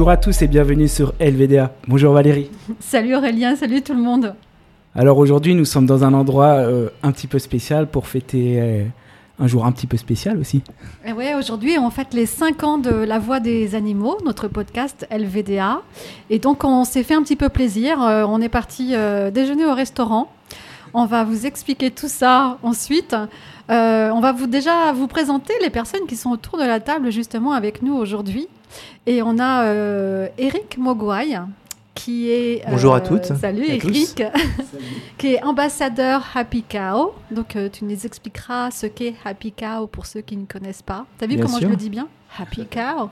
Bonjour à tous et bienvenue sur LVDA. Bonjour Valérie. Salut Aurélien, salut tout le monde. Alors aujourd'hui, nous sommes dans un endroit euh, un petit peu spécial pour fêter euh, un jour un petit peu spécial aussi. Et ouais, aujourd'hui, on fête les 5 ans de La Voix des Animaux, notre podcast LVDA. Et donc, on s'est fait un petit peu plaisir. Euh, on est parti déjeuner au restaurant. On va vous expliquer tout ça ensuite. on va vous déjà vous présenter les personnes qui sont autour de la table justement avec nous aujourd'hui. Et on a Eric Mogwai, qui est... Bonjour à euh, toutes. Salut Eric, qui est ambassadeur Happy Cow. Donc euh, tu nous expliqueras ce qu'est Happy Cow pour ceux qui ne connaissent pas. Tu as vu comment je le dis bien? Happy Cow.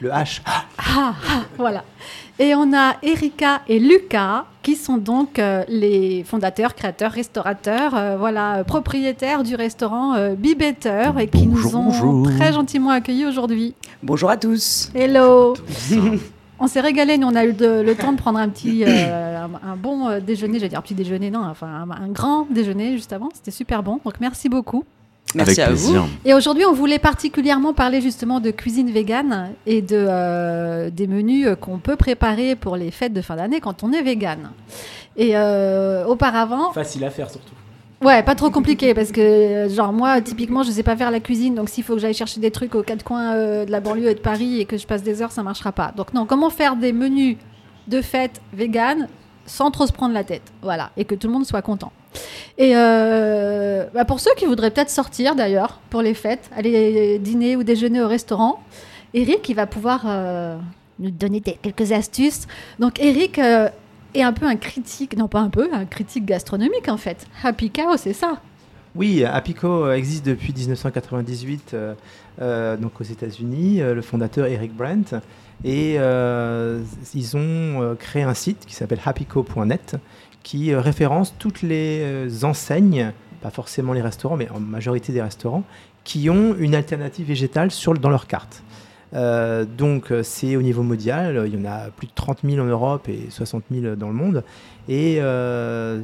Le H. Ah, ah, voilà. Et on a Erika et Lucas qui sont donc euh, les fondateurs, créateurs, restaurateurs, voilà, propriétaires du restaurant euh, et qui nous ont très gentiment accueillis aujourd'hui. Bonjour à tous. Hello. On s'est régalé, nous on a eu le temps de prendre un petit, euh, un, bon euh, déjeuner, j'allais dire petit déjeuner, non, enfin un, grand déjeuner juste avant, c'était super bon, donc merci beaucoup. Merci à vous. Et aujourd'hui, on voulait particulièrement parler justement de cuisine végane et de, euh, des menus qu'on peut préparer pour les fêtes de fin d'année quand on est végane. Et auparavant... Facile à faire surtout. Ouais, pas trop compliqué parce que, genre, moi, typiquement, je sais pas faire la cuisine, donc s'il faut que j'aille chercher des trucs aux quatre coins euh, de la banlieue et de Paris et que je passe des heures, ça marchera pas. Donc, non, comment faire des menus de fête vegan sans trop se prendre la tête Voilà, et que tout le monde soit content. Et euh, bah, pour ceux qui voudraient peut-être sortir d'ailleurs pour les fêtes, aller dîner ou déjeuner au restaurant, Eric, il va pouvoir euh, nous donner quelques astuces. Donc, Eric et un peu un critique, non pas un peu, un critique gastronomique en fait. Happy Cow, c'est ça Oui, Happy Cow existe depuis 1998 euh, euh, donc aux États-Unis, euh, le fondateur Eric Brandt. Et ils ont créé un site qui s'appelle happyco.net qui référence toutes les enseignes, pas forcément les restaurants, mais en majorité des restaurants, qui ont une alternative végétale dans leur carte. Euh, donc euh, c'est au niveau mondial, il y en a plus de 30 000 en Europe et 60 000 dans le monde, et euh,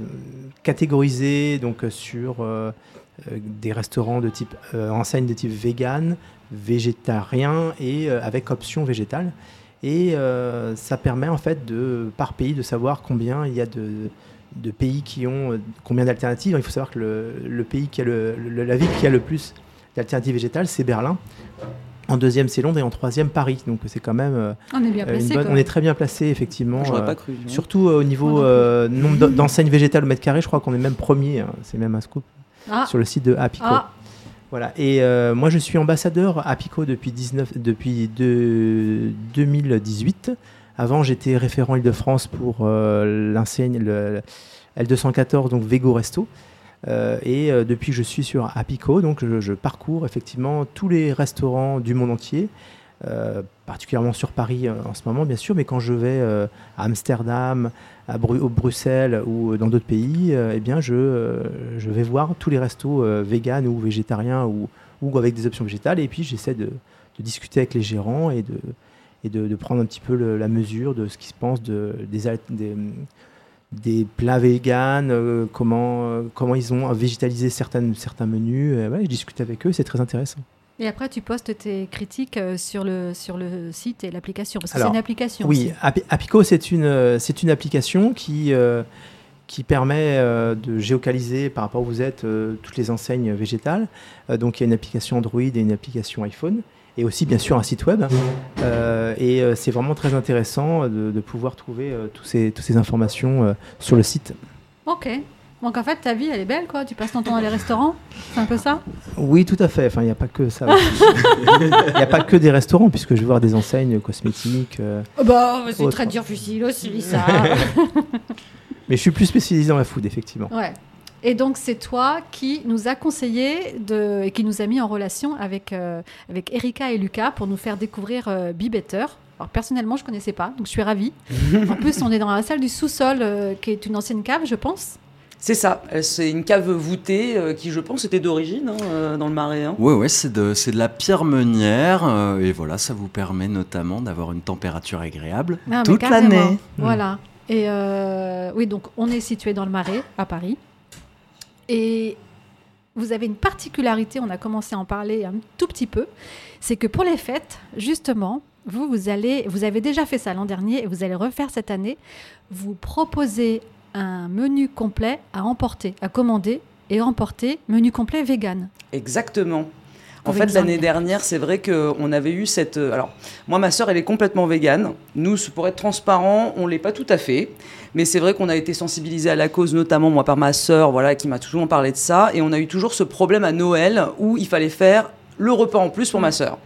catégorisé donc sur des restaurants de type enseigne de type vegan, végétarien et avec option végétale. Et ça permet en fait de par pays de savoir combien il y a de, pays qui ont combien d'alternatives. Il faut savoir que le, pays qui a le, la ville qui a le plus d'alternatives végétales, c'est Berlin. En deuxième, c'est Londres et en troisième, Paris. Donc c'est quand même. Euh, on est bien placé. on est très bien placé, effectivement. J'aurais pas cru. surtout euh, au niveau euh, nombre d'enseignes végétales au mètre carré, je crois qu'on est même premier. Hein. c'est même un scoop ah. sur le site de Apico. Ah. Voilà. Et moi, je suis ambassadeur Apico depuis, 19, depuis 2018. Avant, j'étais référent Île-de-France pour l'enseigne L214, donc Vego Resto. Euh, et euh, depuis je suis sur Apico, donc je, parcours effectivement tous les restaurants du monde entier, euh, particulièrement sur Paris en ce moment bien sûr, mais quand je vais à Amsterdam, à au Bruxelles ou dans d'autres pays, eh bien je, vais voir tous les restos véganes ou végétariens ou, avec des options végétales, et puis j'essaie de, discuter avec les gérants et de, prendre un petit peu la mesure de ce qui se pense de, des, plats véganes, euh, comment, euh, ils ont végétalisé certains, menus. je discute avec eux, c'est très intéressant. Et après, tu postes tes critiques euh, sur le, sur le site et l'application, parce que c'est une application. Oui, Apico, c'est une, c'est une application qui, qui permet de géocaliser par rapport où vous êtes toutes les enseignes végétales. donc, il y a une application Android et une application iPhone et aussi bien sûr un site web. Euh, et euh, c'est vraiment très intéressant de, pouvoir trouver euh, tous ces, toutes ces informations sur le site. Ok. Donc en fait, ta vie, elle est belle, quoi. Tu passes ton temps dans les restaurants, c'est un peu ça Oui, tout à fait. Enfin, il n'y a pas que ça. Il n'y a pas que des restaurants, puisque je vais voir des enseignes cosmétiques. Oh bah, c'est très difficile aussi, ça. Mais je suis plus spécialisé dans la food, effectivement. Ouais. Et donc, c'est toi qui nous a conseillé de, et qui nous a mis en relation avec, euh, avec Erika et Lucas pour nous faire découvrir euh, Be Better. Alors, personnellement, je ne connaissais pas, donc je suis ravie. en plus, on est dans la salle du sous-sol, euh, qui est une ancienne cave, je pense. C'est ça, c'est une cave voûtée qui, je pense, était d'origine hein, dans le Marais. Hein. Oui, ouais, c'est de, de, la pierre meunière. et voilà, ça vous permet notamment d'avoir une température agréable ah, toute l'année. Voilà. Et oui, donc on est situé dans le Marais, à Paris. Et vous avez une particularité, on a commencé à en parler un tout petit peu, c'est que pour les fêtes, justement, vous, vous, allez, vous avez déjà fait ça l'an dernier et vous allez refaire cette année, vous proposez un menu complet à emporter, à commander et emporter, menu complet vegan. Exactement. En fait, l'année dernière, c'est vrai qu'on avait eu cette. Euh, alors, moi, ma sœur, elle est complètement végane. Nous, pour être transparent, on l'est pas tout à fait. Mais c'est vrai qu'on a été sensibilisés à la cause, notamment moi par ma sœur, voilà, qui m'a toujours parlé de ça. Et on a eu toujours ce problème à Noël où il fallait faire le repas en plus pour ma sœur.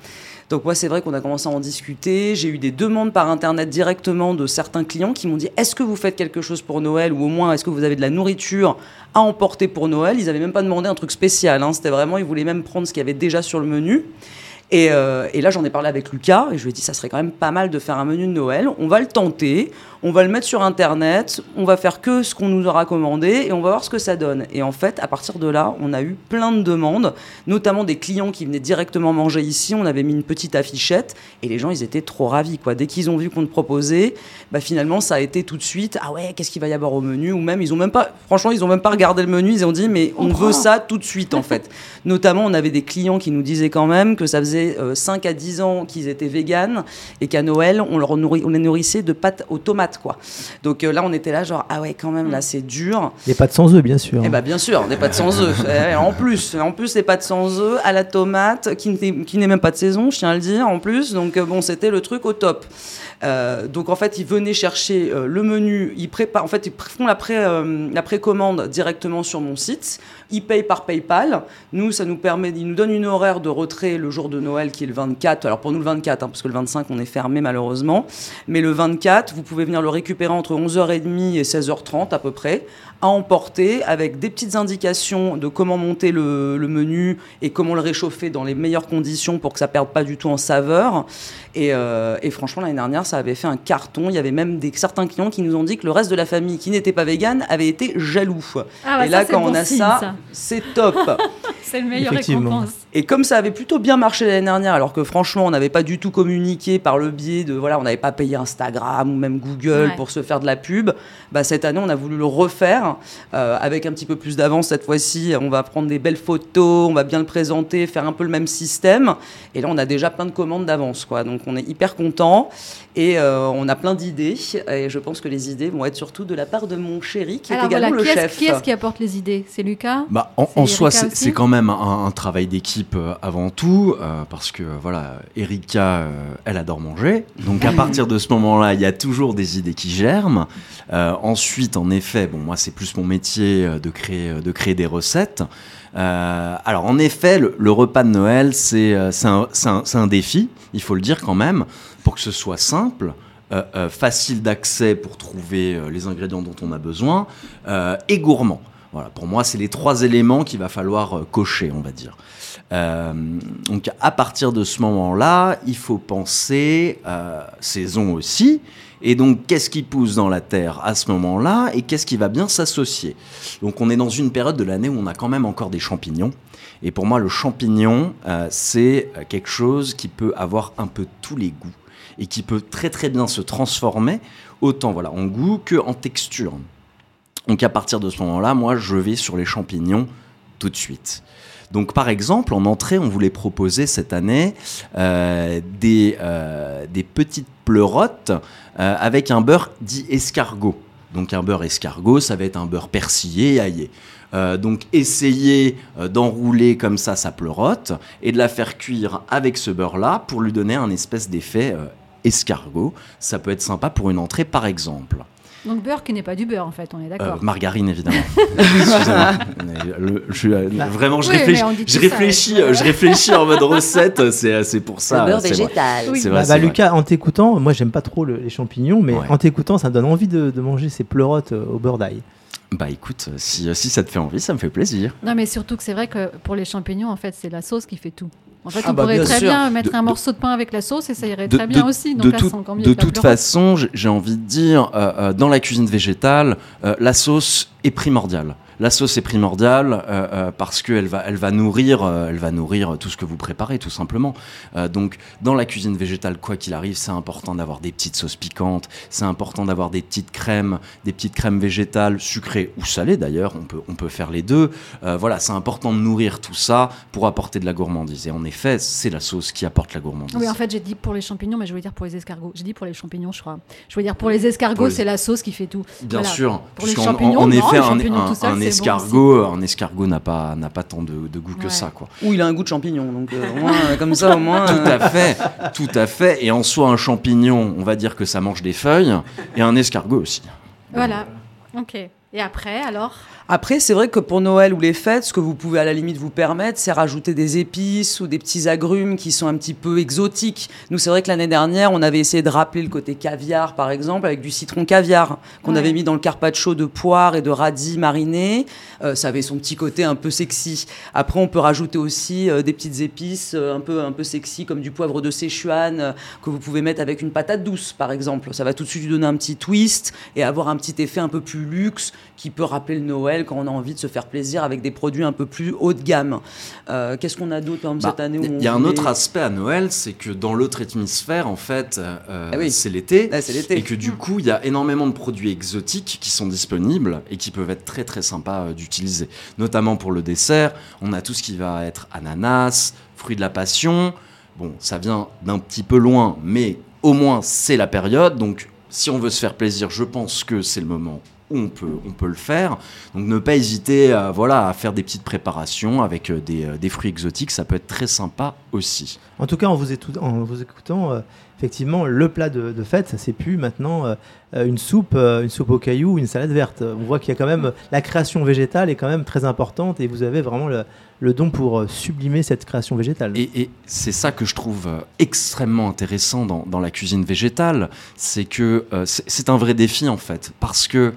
Donc moi, c'est vrai qu'on a commencé à en discuter. J'ai eu des demandes par Internet directement de certains clients qui m'ont dit, est-ce que vous faites quelque chose pour Noël ou au moins est-ce que vous avez de la nourriture à emporter pour Noël? Ils n'avaient même pas demandé un truc spécial. Hein. C'était vraiment, ils voulaient même prendre ce qu'il y avait déjà sur le menu. Et, euh, et, là, j'en ai parlé avec Lucas et je lui ai dit ça serait quand même pas mal de faire un menu de Noël. On va le tenter, on va le mettre sur Internet, on va faire que ce qu'on nous aura commandé et on va voir ce que ça donne. Et en fait, à partir de là, on a eu plein de demandes, notamment des clients qui venaient directement manger ici. On avait mis une petite affichette et les gens, ils étaient trop ravis. Quoi. Dès qu'ils ont vu qu'on te proposait, bah, finalement, ça a été tout de suite ah ouais, qu'est-ce qu'il va y avoir au menu? Ou même, ils ont même pas, franchement, ils ont même pas regardé le menu. Ils ont dit mais on, veut ça tout de suite en fait. notamment, on avait des clients qui nous disaient quand même que ça faisait 5 euh, à 10 ans qu'ils étaient véganes et qu'à Noël, on, leur nourrit, on les nourrissait de pâtes aux tomates. Quoi. Donc euh, là, on était là, genre, ah ouais, quand même, là, c'est dur. Des pâtes sans œufs, bien sûr. Eh bah, bien sûr, des pâtes sans œufs. Eh, en plus, en plus, des pâtes sans œufs à la tomate, qui n'est même pas de saison, je tiens à le dire, en plus. Donc, euh, bon, c'était le truc au top. Euh, donc en fait, ils venaient chercher euh, le menu, ils préparent, en fait, ils font la, pré, euh, la précommande directement sur mon site. Ils payent par PayPal. Nous, ça nous permet, ils nous donnent une horaire de retrait le jour de Noël qui est le 24. Alors pour nous le 24, hein, parce que le 25 on est fermé malheureusement. Mais le 24, vous pouvez venir le récupérer entre 11h30 et 16h30 à peu près à emporter avec des petites indications de comment monter le, menu et comment le réchauffer dans les meilleures conditions pour que ça perde pas du tout en saveur. Et, euh, franchement, l'année dernière, ça avait fait un carton. Il y avait même des, certains clients qui nous ont dit que le reste de la famille qui n'était pas vegan avait été jaloux. Ah et là, quand on a ça, c'est top. c'est le meilleur récompense. Et comme ça avait plutôt bien marché l'année dernière, alors que franchement, on n'avait pas du tout communiqué par le biais de. Voilà, on n'avait pas payé Instagram ou même Google pour se faire de la pub, bah, cette année, on a voulu le refaire euh, avec un petit peu plus d'avance cette fois-ci. On va prendre des belles photos, on va bien le présenter, faire un peu le même système. Et là, on a déjà plein de commandes d'avance. quoi. Donc, on est hyper content et euh, on a plein d'idées. Et je pense que les idées vont être surtout de la part de mon chéri qui est également le chef. Qui est-ce qui apporte les idées? C'est Lucas? Bah, En, soi, c'est quand même un, un travail d'équipe euh, avant tout, euh, parce que voilà, Erika, euh, elle adore manger. Donc à partir de ce moment-là, il y a toujours des idées qui germent. ensuite, en effet, bon, moi, c'est plus mon métier de créer, de créer des recettes. Alors en effet, le, repas de Noël, c'est un, un, un, défi, il faut le dire quand même, pour que ce soit simple. facile d'accès pour trouver les ingrédients dont on a besoin et gourmand. Voilà, pour moi, c'est les trois éléments qu'il va falloir cocher, on va dire. Euh, donc à partir de ce moment-là, il faut penser euh, saison aussi. Et donc, qu'est-ce qui pousse dans la terre à ce moment-là et qu'est-ce qui va bien s'associer? Donc, on est dans une période de l'année où on a quand même encore des champignons. Et pour moi, le champignon, euh, c'est quelque chose qui peut avoir un peu tous les goûts et qui peut très très bien se transformer autant voilà en goût que en texture. Donc, à partir de ce moment-là, moi, je vais sur les champignons tout de suite. Donc par exemple, en entrée, on voulait proposer cette année euh, des, euh, des petites pleurotes euh, avec un beurre dit escargot. Donc un beurre escargot, ça va être un beurre persillé et donc essayer d'enrouler comme ça sa pleurote et de la faire cuire avec ce beurre-là pour lui donner un espèce d'effet escargot. Ça peut être sympa pour une entrée par exemple. Donc beurre qui n'est pas du beurre en fait, on est d'accord. Euh, margarine évidemment. je, euh, bah, vraiment, je réfléchis, je réfléchis, euh, je réfléchis en mode recette. C'est pour ça. Le beurre végétal. Oui. Vrai, bah, Lucas, en t'écoutant, moi j'aime pas trop les champignons, mais en t'écoutant, ça me donne envie de, de manger ces pleurotes au beurre d'ail. Bah écoute, si, si ça te fait envie, ça me fait plaisir. Non mais surtout que c'est vrai que pour les champignons, en fait, c'est la sauce qui fait tout. En fait, ah on bah, pourrait très bien mettre un morceau de pain avec la sauce et ça irait très bien aussi. Donc de, de toute façon, j'ai envie de dire, euh, euh, dans la cuisine végétale, euh, la sauce est primordiale. La sauce est primordiale parce qu'elle va, elle va nourrir, elle va nourrir tout ce que vous préparez, tout simplement. donc, dans la cuisine végétale, quoi qu'il arrive, c'est important d'avoir des petites sauces piquantes, c'est important d'avoir des petites crèmes, des petites crèmes végétales, sucrées ou salées d'ailleurs. On peut, on peut faire les deux. voilà, c'est important de nourrir tout ça pour apporter de la gourmandise. Et en effet, c'est la sauce qui apporte la gourmandise. Oui, en fait, j'ai dit pour les champignons, mais je voulais dire pour les escargots. J'ai dit pour les champignons, je crois. Je voulais dire pour les escargots, c'est la sauce qui fait tout. Bien sûr. Pour les champignons, en, effet, un, escargot, un escargot n'a pas n'a pas tant de, goût que ça, quoi. Ou il a un goût de champignon, donc euh, au moins, comme ça, au moins. Tout à fait, tout à fait. Et en soi, un champignon, on va dire que ça mange des feuilles, et un escargot aussi. Voilà. Ok. Et après, alors? Après, c'est vrai que pour Noël ou les fêtes, ce que vous pouvez à la limite vous permettre, c'est rajouter des épices ou des petits agrumes qui sont un petit peu exotiques. Nous, c'est vrai que l'année dernière, on avait essayé de rappeler le côté caviar, par exemple, avec du citron caviar qu'on avait mis dans le carpaccio de poire et de radis marinés. Euh, ça avait son petit côté un peu sexy. Après, on peut rajouter aussi euh, des petites épices euh, un peu un peu sexy comme du poivre de Sichuan que vous pouvez mettre avec une patate douce, par exemple. Ça va tout de suite lui donner un petit twist et avoir un petit effet un peu plus luxe qui peut rappeler le Noël quand on a envie de se faire plaisir avec des produits un peu plus haut de gamme. Euh, qu'est-ce qu'on a d'autre bah, cette année Il y a un autre aspect à Noël, c'est que dans l'autre hémisphère, en fait, euh, ah c'est l'été. Ah, et que du coup, il y a énormément de produits exotiques qui sont disponibles et qui peuvent être très très sympas euh, d'utiliser. Notamment pour le dessert, on a tout ce qui va être ananas, fruits de la passion. Bon, ça vient d'un petit peu loin, mais au moins c'est la période. Donc si on veut se faire plaisir, je pense que c'est le moment on peut, on peut le faire. Donc ne pas hésiter à, voilà, à faire des petites préparations avec euh, euh, des, fruits exotiques, ça peut être très sympa aussi. En tout cas, en vous, écoutant, euh, effectivement, le plat de, fête, ça c'est plus maintenant une soupe, une soupe au caillou, une salade verte. On voit qu'il y a quand même la création végétale est quand même très importante et vous avez vraiment le, le don pour euh, sublimer cette création végétale. Et, c'est ça que je trouve euh, extrêmement intéressant dans, la cuisine végétale, c'est que euh, c'est un vrai défi en fait, parce que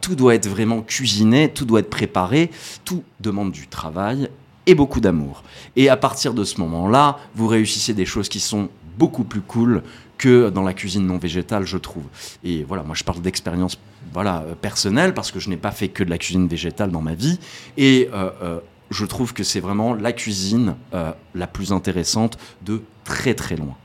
tout doit être vraiment cuisiné, tout doit être préparé, tout demande du travail et beaucoup d'amour. Et à partir de ce moment-là, vous réussissez des choses qui sont beaucoup plus cool que dans la cuisine non végétale, je trouve. Et voilà, moi je parle d'expérience voilà, personnelle parce que je n'ai pas fait que de la cuisine végétale dans ma vie. Et je trouve que c'est vraiment la cuisine euh, la plus intéressante de très très loin.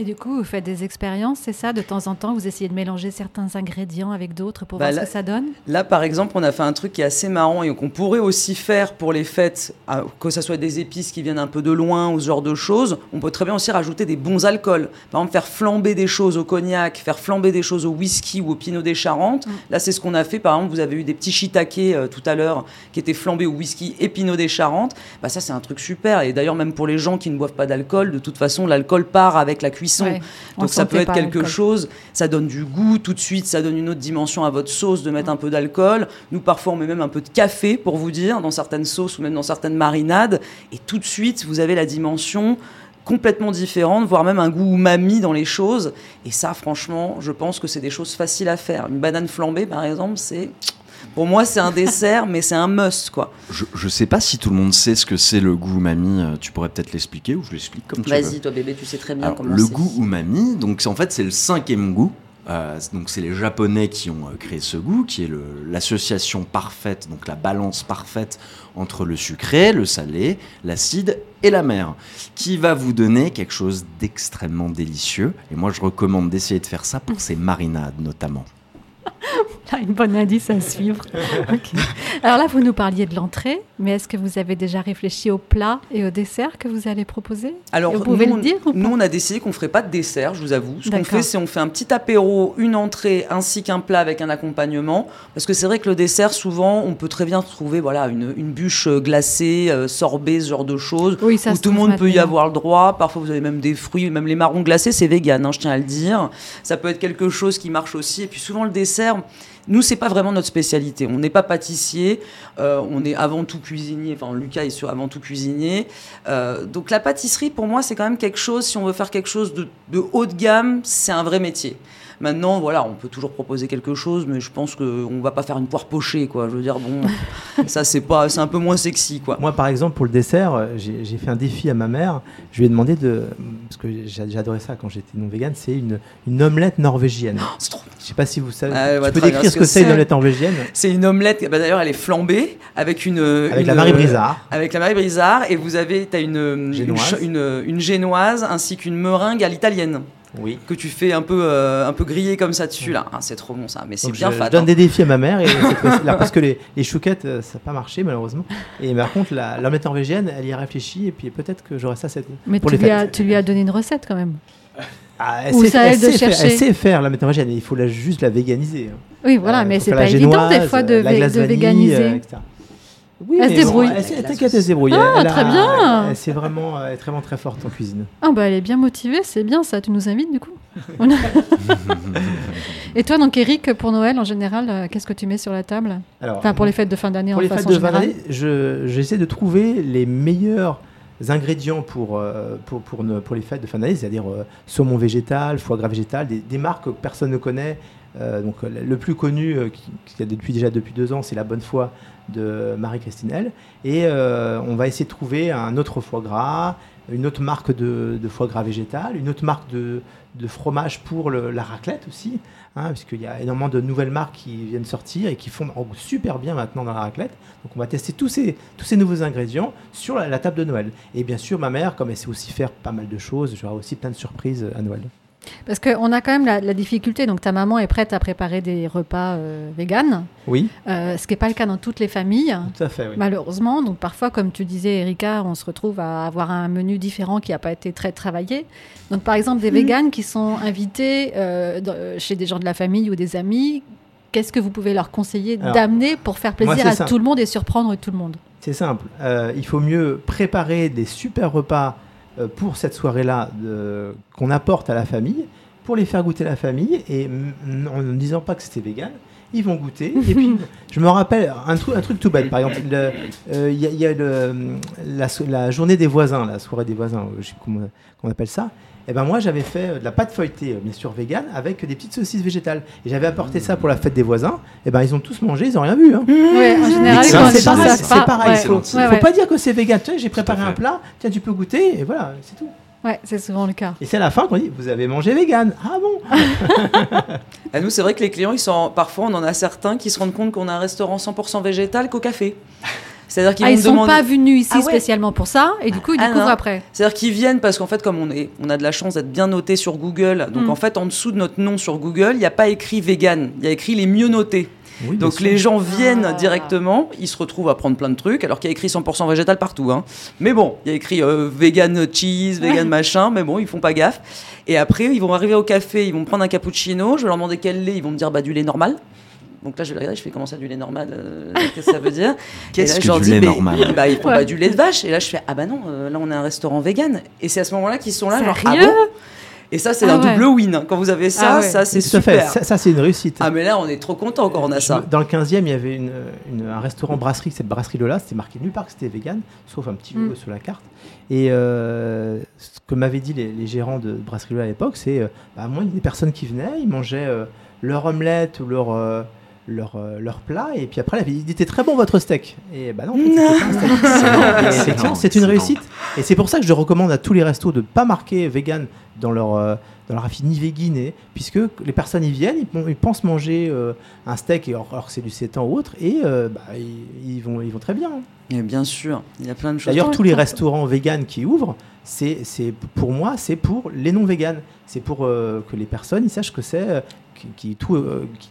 Et du coup, vous faites des expériences, c'est ça De temps en temps, vous essayez de mélanger certains ingrédients avec d'autres pour bah voir ce que ça donne? Là, par exemple, on a fait un truc qui est assez marrant et qu'on pourrait aussi faire pour les fêtes, que ce soit des épices qui viennent un peu de loin ou ce genre de choses. On peut très bien aussi rajouter des bons alcools. Par exemple, faire flamber des choses au cognac, faire flamber des choses au whisky ou au pinot des Charentes. Mm. Là, c'est ce qu'on a fait. Par exemple, vous avez eu des petits shiitake euh, tout à l'heure qui étaient flambés au whisky et pinot des Charentes. Bah, ça, c'est un truc super. Et d'ailleurs, même pour les gens qui ne boivent pas d'alcool, de toute façon, l'alcool part avec la donc ça peut être quelque chose, ça donne du goût tout de suite, ça donne une autre dimension à votre sauce de mettre un peu d'alcool. Nous parfois on met même un peu de café pour vous dire dans certaines sauces ou même dans certaines marinades et tout de suite vous avez la dimension complètement différente, voire même un goût umami dans les choses. Et ça, franchement, je pense que c'est des choses faciles à faire. Une banane flambée, par exemple, c'est pour moi, c'est un dessert, mais c'est un must, quoi. Je, je sais pas si tout le monde sait ce que c'est le goût umami. Euh, tu pourrais peut-être l'expliquer ou je l'explique comme tu veux. Vas-y, toi, bébé, tu sais très bien comment Le goût umami, donc en fait, c'est le cinquième goût. Euh, donc c'est les Japonais qui ont euh, créé ce goût, qui est l'association parfaite, donc la balance parfaite entre le sucré, le salé, l'acide et la mer, qui va vous donner quelque chose d'extrêmement délicieux. Et moi, je recommande d'essayer de faire ça pour ces marinades notamment. une bonne indice à suivre. Alors là, vous nous parliez de l'entrée, mais est-ce que vous avez déjà réfléchi au plat et au dessert que vous allez proposer? Alors, vous pouvez nous, le dire Nous, on a décidé qu'on ne ferait pas de dessert, je vous avoue. Ce qu'on fait, c'est on fait un petit apéro, une entrée, ainsi qu'un plat avec un accompagnement. Parce que c'est vrai que le dessert, souvent, on peut très bien trouver voilà, une, bûche glacée, euh, sorbet, ce genre de choses, oui, ça où tout le monde peut y avoir le droit. Parfois, vous avez même des fruits, même les marrons glacés, c'est vegan, hein, je tiens à le dire. Ça peut être quelque chose qui marche aussi. Et puis souvent, le dessert, nous, c'est pas vraiment notre spécialité. On n'est pas pâtissier, euh, on est avant tout cuisinier. Enfin, Lucas est sur avant tout cuisinier. Euh, donc la pâtisserie, pour moi, c'est quand même quelque chose. Si on veut faire quelque chose de, haut de gamme, c'est un vrai métier. Maintenant, voilà, on peut toujours proposer quelque chose, mais je pense qu'on va pas faire une poire pochée, quoi. Je veux dire, bon, ça c'est pas, c'est un peu moins sexy, quoi. Moi, par exemple, pour le dessert, j'ai fait un défi à ma mère. Je lui ai demandé de, parce que j'adorais ça quand j'étais non vegan, c'est une, une omelette norvégienne. Oh, c'est trop. Je sais pas si vous savez. Ah, tu peux décrire ce que, c'est une omelette norvégienne C'est une omelette. Bah, D'ailleurs, elle est flambée avec une. Avec la Marie Brizard. Avec la Marie Brizard, et vous avez, as une génoise. Une, une génoise ainsi qu'une meringue à l'italienne oui. que tu fais un peu, euh, un peu griller comme ça dessus. là. Ah, c'est trop bon ça, mais c'est bien fat. Je donne hein. des défis à ma mère et là, parce que les, les chouquettes, euh, ça n'a pas marché malheureusement. Et par contre, la l'omelette norvégienne, elle y a réfléchi et puis peut-être que j'aurai ça cette. Mais tu, lui as, tu lui as donné une recette quand même. Ah, elle, sait, elle, sait faire, elle, sait, faire, la norvégienne, il faut la, juste la véganiser. Hein. Oui, voilà, euh, mais c'est pas évident des fois de, de véganiser. Oui, elle se débrouille. T'inquiète, elle se débrouille. Ah, très bien. Elle, c'est vraiment, elle est vraiment très forte en cuisine. Ah bah elle est bien motivée, c'est bien ça. Tu nous invites du coup. Et toi donc Eric, pour Noël en général, euh, qu'est-ce que tu mets sur la table? Enfin pour les fêtes de fin d'année en les fêtes de fin d'année, j'essaie de trouver les meilleurs ingrédients pour, euh, pour, pour, pour, les fêtes de fin d'année, c'est-à-dire euh, saumon végétal, foie gras végétal, des, des, marques que personne ne connaît. Donc le plus connu, qui, qui, a depuis déjà depuis deux ans, c'est la Bonne Foi de Marie-Christine L. Et euh, on va essayer de trouver un autre foie gras, une autre marque de, foie gras végétal, une autre marque de, fromage pour la raclette aussi, hein, puisqu'il y a énormément de nouvelles marques qui viennent sortir et qui font super bien maintenant dans la raclette. Donc on va tester tous ces, tous ces nouveaux ingrédients sur la, la table de Noël. Et bien sûr, ma mère, comme elle sait aussi faire pas mal de choses, j'aurai aussi plein de surprises à Noël. Parce qu'on a quand même la, difficulté. Donc, ta maman est prête à préparer des repas euh, véganes. Oui. Euh, ce qui n'est pas le cas dans toutes les familles. Tout à fait, oui. Malheureusement. Donc, parfois, comme tu disais, Erika, on se retrouve à avoir un menu différent qui n'a pas été très travaillé. Donc, par exemple, des mmh. véganes qui sont invités euh, chez des gens de la famille ou des amis. Qu'est-ce que vous pouvez leur conseiller d'amener pour faire plaisir à tout le monde et surprendre tout le monde? C'est simple. il faut mieux préparer des super repas euh, pour cette soirée-là qu'on apporte à la famille, pour les faire goûter à la famille, et en ne disant pas que c'était vegan, ils vont goûter. et puis, je me rappelle un, truc, un truc tout bête. Par exemple, il euh, y a, la, journée des voisins, la soirée des voisins, je sais comment on appelle ça. Et eh ben moi, j'avais fait euh, de la pâte feuilletée, bien sûr vegan, avec des petites saucisses végétales. Et j'avais apporté ça pour la fête des voisins. Et eh ben ils ont tous mangé, ils n'ont rien vu. Hein. Ouais, en général, c'est pareil. C'est pareil. Faut, faut pas dire que c'est vegan. Tu j'ai préparé un plat. Tiens, tu peux goûter. Et voilà, c'est tout. Ouais, c'est souvent le cas. Et c'est à la fin qu'on dit Vous avez mangé vegan. Ah bon À nous, c'est vrai que les clients, ils sont, parfois, on en a certains qui se rendent compte qu'on a un restaurant 100% végétal qu'au café. C'est-à-dire qu'ils ah, ils sont pas venus ici ah spécialement pour ça et du coup ils ah découvrent après. C'est-à-dire qu'ils viennent parce qu'en fait comme on est, on a de la chance d'être bien noté sur Google, donc mm. en fait en dessous de notre nom sur Google, il n'y a pas écrit vegan, il y a écrit les mieux notés. Donc les gens viennent directement, ils se retrouvent à prendre plein de trucs, alors qu'il y a écrit 100% végétal partout. Hein. Mais bon, il y a écrit euh, vegan cheese, vegan machin, mais bon, ils font pas gaffe. Et après, ils vont arriver au café, ils vont prendre un cappuccino, je vais leur demander quel lait, ils vont me dire bah, du lait normal. Donc là, je vais regarder, je fais comment ça, du lait normal euh, Qu'est-ce que ça veut dire? Qu'est-ce que du lait normal? bah, Ils font pas du lait de vache. Et là, je fais Ah bah non, euh, là, on est un restaurant vegan. Et c'est à ce moment-là qu'ils sont là, genre Ah bon? Et ça, c'est ah un double win. Quand vous avez ça, ah ça, c'est super. Ça, c'est une réussite. Ah, mais là, on est trop content quand on a ça. Dans le 15e, il y avait une, un restaurant brasserie, cette brasserie Lola, c'était marqué nulle part que c'était vegan, sauf un petit logo mm. sur la carte. Et euh, ce que m'avaient dit les, gérants de brasserie Lola à l'époque, c'est bah, moi, il y a des personnes qui venaient, ils mangeaient leur omelette ou leur leur, euh, leur plat et puis après il était très bon votre steak et bah non, c'est une réussite et c'est pour ça que je recommande à tous les restos de ne pas marquer vegan dans leur euh, dans leur ni vegan puisque les personnes y viennent ils, pensent manger euh, un steak alors, que c'est du sétan ou autre et bah, ils, vont ils vont très bien et bien sûr il y a plein de choses. D'ailleurs tous les restaurants vegan qui ouvrent c'est pour moi c'est pour les non véganes c'est pour que les personnes ils sachent que c'est qui, tout, euh, qui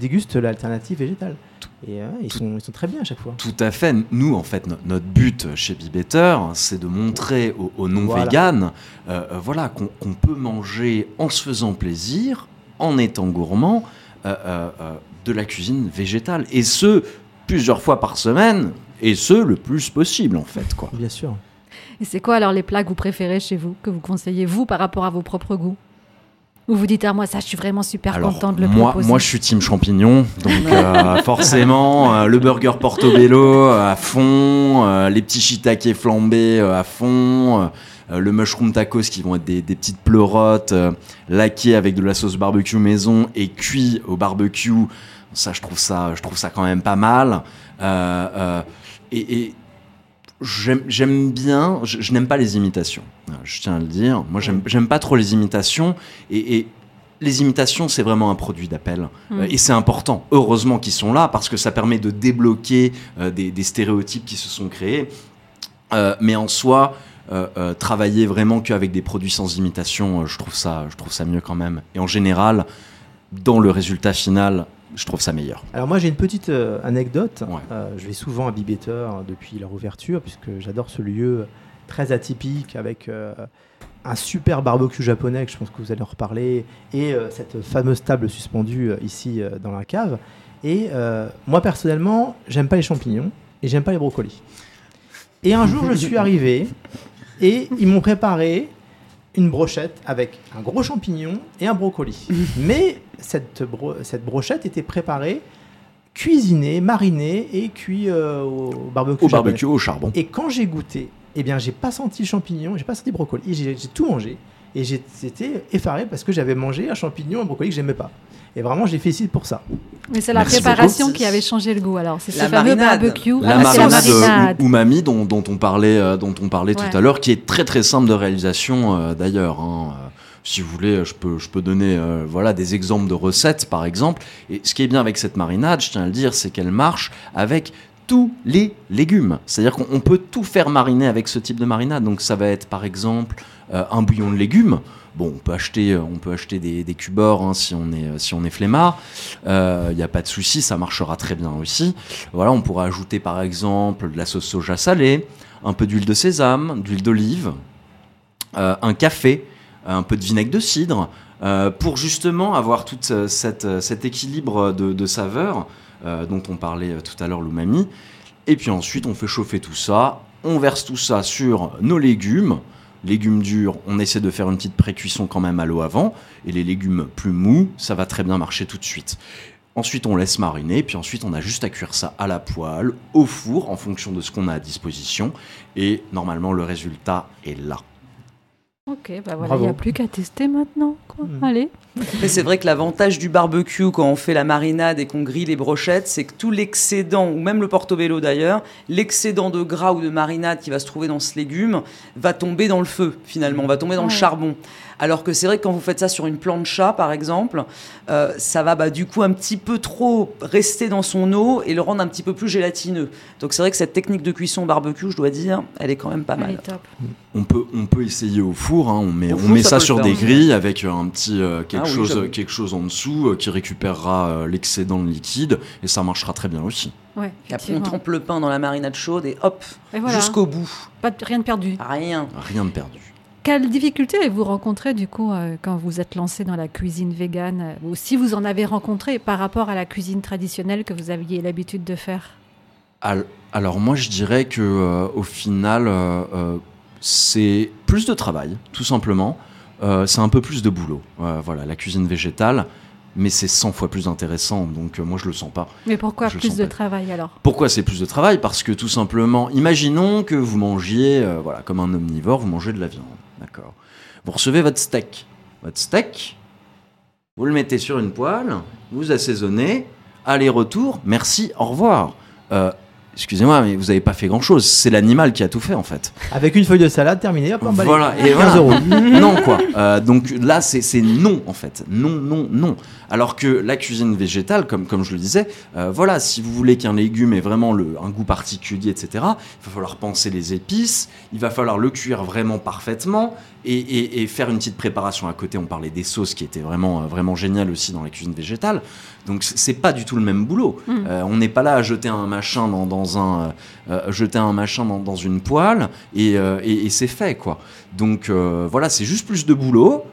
dégustent l'alternative végétale. Et euh, ils, sont, ils, sont, très bien à chaque fois. Tout à fait. Nous, en fait, notre but chez Bibetter, c'est de montrer aux, non-véganes euh, voilà, qu'on peut manger en se faisant plaisir, en étant gourmand, de la cuisine végétale. Et ce, plusieurs fois par semaine, et ce, le plus possible, en fait. Quoi. Bien sûr. Et c'est quoi alors les plats que vous préférez chez vous, que vous conseillez, vous, par rapport à vos propres goûts? Ou vous dites, à moi, ça, je suis vraiment super content de le moi, proposer. Moi, je suis team champignon. Donc, euh, forcément, euh, le burger portobello euh, à fond, les petits shiitake flambés à fond. le mushroom tacos qui vont être des, petites pleurotes laquées avec de la sauce barbecue maison et cuit au barbecue. Ça, je trouve ça, je trouve ça quand même pas mal. et, j'aime bien, je, n'aime pas les imitations, je tiens à le dire. Moi, j'aime pas trop les imitations. Et, les imitations, c'est vraiment un produit d'appel. Mm. et c'est important, heureusement qu'ils sont là, parce que ça permet de débloquer des, des, stéréotypes qui se sont créés. Euh, mais en soi, euh, euh, travailler vraiment qu'avec des produits sans imitation, je, trouve ça, je trouve ça mieux quand même. Et en général, dans le résultat final, je trouve ça meilleur. Alors moi j'ai une petite anecdote. je vais souvent à Bibetter depuis leur ouverture, puisque j'adore ce lieu très atypique avec un super barbecue japonais, que je pense que vous allez en reparler, et cette fameuse table suspendue ici dans la cave. Et moi personnellement, j'aime pas les champignons et j'aime pas les brocolis. Et un jour, je suis arrivé et ils m'ont préparé une brochette avec un gros champignon et un brocoli. Mais cette, cette brochette était préparée, cuisinée, marinée et cuite euh, au barbecue. Au barbecue, au charbon. Et quand j'ai goûté, eh bien, j'ai pas senti champignon, j'ai pas senti brocoli. J'ai tout mangé. Et j'étais effaré parce que j'avais mangé un champignon, un brocoli que j'aimais pas. Et vraiment, je les félicite pour ça. Mais c'est la préparation qui avait changé le goût. Alors, c'est ce fameux barbecue. La, marinade, umami dont, dont, on parlait, euh, dont on parlait tout à l'heure, qui est très très simple de réalisation euh, d'ailleurs. Hein. Euh, si vous voulez, je peux, je peux donner voilà, des exemples de recettes, par exemple. Et ce qui est bien avec cette marinade, je tiens à le dire, c'est qu'elle marche avec tous les légumes. C'est-à-dire qu'on peut tout faire mariner avec ce type de marinade. Donc ça va être par exemple un bouillon de légumes. Bon, on peut acheter, euh, on peut acheter des, des hein, si on est, euh, si on est flemmard. Il euh, n'y a pas de souci, ça marchera très bien aussi. Voilà, on pourra ajouter par exemple de la sauce soja salée, un peu d'huile de sésame, d'huile d'olive, un café, un peu de vinaigre de cidre, pour justement avoir tout cet équilibre de, de saveurs dont on parlait tout à l'heure, l'umami. Et puis ensuite, on fait chauffer tout ça, on verse tout ça sur nos légumes légumes durs, on essaie de faire une petite pré-cuisson quand même à l'eau avant. Et les légumes plus mous, ça va très bien marcher tout de suite. Ensuite, on laisse mariner, puis ensuite, on a juste à cuire ça à la poêle, au four, en fonction de ce qu'on a à disposition. Et normalement, le résultat est là. Ok, bah voilà, il n'y a plus qu'à tester maintenant. Mm. Allez. Mais c'est vrai que l'avantage du barbecue quand on fait la marinade et qu'on grille les brochettes, c'est que tout l'excédent, ou même le portobello d'ailleurs, l'excédent de gras ou de marinade qui va se trouver dans ce légume va tomber dans le feu finalement, va tomber dans le charbon. Alors que c'est vrai que quand vous faites ça sur une plancha, par exemple, euh, ça va bah, du coup un petit peu trop rester dans son eau et le rendre un petit peu plus gélatineux. Donc c'est vrai que cette technique de cuisson barbecue, je dois dire, elle est quand même pas mal. On peut, on peut essayer au four, hein. on met, on met ça, sur des grilles avec un petit euh, quelque, ah chose, quelque chose en dessous euh, qui récupérera l'excédent liquide et ça marchera très bien aussi. Ouais, après, on trempe le pain dans la marinade chaude et hop, jusqu'au bout. Pas rien de perdu. Rien. Rien de perdu. Quelles difficultés avez-vous rencontrées du coup euh, quand vous êtes lancé dans la cuisine végane euh, ou si vous en avez rencontré par rapport à la cuisine traditionnelle que vous aviez l'habitude de faire? Alors moi je dirais que euh, au final c'est plus de travail tout simplement. c'est un peu plus de boulot. voilà, la cuisine végétale, mais c'est 100 fois plus intéressant, donc moi je le sens pas. Mais pourquoi plus de travail alors? Pourquoi c'est plus de travail? Parce que tout simplement, imaginons que vous mangiez, voilà, comme un omnivore, vous mangez de la viande. D'accord. Vous recevez votre steak. Votre steak, vous le mettez sur une poêle, vous assaisonnez, aller-retour, merci, au revoir. Euh, excusez-moi, mais vous n'avez pas fait grand-chose. C'est l'animal qui a tout fait, en fait. Avec une feuille de salade terminée, hop, Voilà, et voilà. non, quoi. Euh, donc là, c'est non, en fait. Non, non, non. Alors que la cuisine végétale, comme, comme je le disais, euh, voilà, si vous voulez qu'un légume ait vraiment le, un goût particulier, etc., il va falloir penser les épices, il va falloir le cuire vraiment parfaitement et, faire une petite préparation à côté. On parlait des sauces qui étaient vraiment, euh, vraiment géniales aussi dans la cuisine végétale. Donc c'est pas du tout le même boulot. Mm. Euh, on n'est pas là à jeter un machin dans, un, jeter un machin dans, une poêle et, et c'est fait quoi. Donc voilà, c'est juste plus de boulot.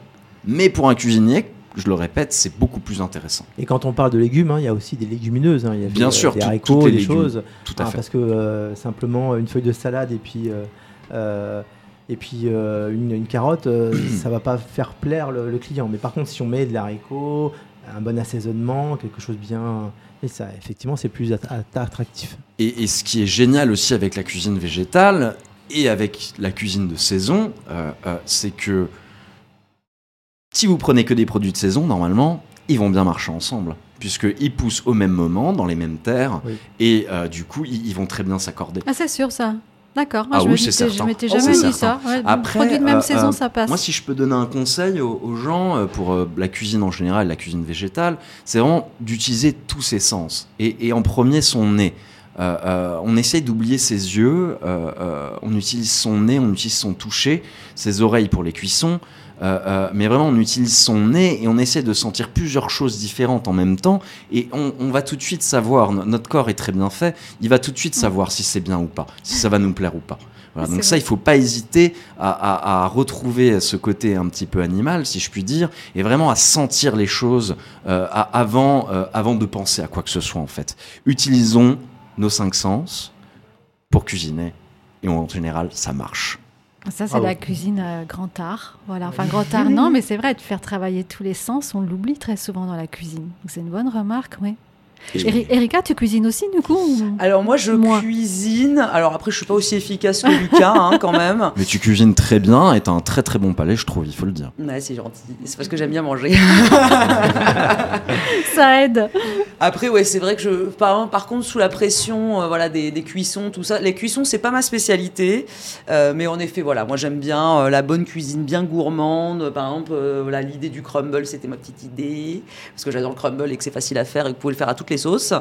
Mais pour un cuisinier, je le répète, c'est beaucoup plus intéressant. Et quand on parle de légumes, hein, il y a aussi des légumineuses. Hein. Il y a Bien sûr, des haricots, des choses. Tout à hein, fait. Parce que euh, simplement une feuille de salade et puis, euh, euh, et puis une, carotte, ça va pas faire plaire le, client. Mais par contre, si on met de l'haricot, un bon assaisonnement, quelque chose bien. Et ça, effectivement, c'est plus attractif. Et, et, ce qui est génial aussi avec la cuisine végétale, et avec la cuisine de saison, c'est que si vous prenez que des produits de saison, normalement, ils vont bien marcher ensemble puisqu'ils poussent au même moment, dans les mêmes terres, et du coup, ils, vont très bien s'accorder. Ah, c'est sûr ça D'accord, ah, je, oui, je m'étais oh, jamais dit ça. Après, produits de même saison, ça passe. Moi, si je peux donner un conseil aux, gens pour la cuisine en général, la cuisine végétale, c'est vraiment d'utiliser tous ses sens. Et, et, en premier, son nez. Euh, euh, on essaye d'oublier ses yeux, euh, on utilise son nez, on utilise son toucher, ses oreilles pour les cuissons, mais vraiment on utilise son nez et on essaie de sentir plusieurs choses différentes en même temps et on, va tout de suite savoir, notre corps est très bien fait, il va tout de suite savoir si c'est bien ou pas, si ça va nous plaire ou pas. donc ça, il faut pas hésiter à, retrouver ce côté un petit peu animal, si je puis dire, et vraiment à sentir les choses avant, avant de penser à quoi que ce soit en fait. Utilisons nos cinq sens pour cuisiner. Et en général, ça marche. Ça, c'est la cuisine euh, grand art. Voilà. Enfin, grand art, non, mais c'est vrai, de faire travailler tous les sens, on l'oublie très souvent dans la cuisine. C'est une bonne remarque, oui. Erika, tu cuisines aussi du coup Alors moi je cuisine. Alors après je suis pas aussi efficace que Lucas hein, quand même. Mais tu cuisines très bien et tu as un très très bon palais je trouve, il faut le dire. Ouais c'est gentil. C'est parce que j'aime bien manger. Ça aide. Après ouais c'est vrai que je par, par contre sous la pression euh, voilà des, cuissons tout ça. Les cuissons c'est pas ma spécialité, euh, mais en effet voilà moi j'aime bien euh, la bonne cuisine bien gourmande. Par exemple voilà l'idée du crumble c'était ma petite idée parce que j'adore le crumble et que c'est facile à faire et que vous pouvez le faire à toutes les sauces.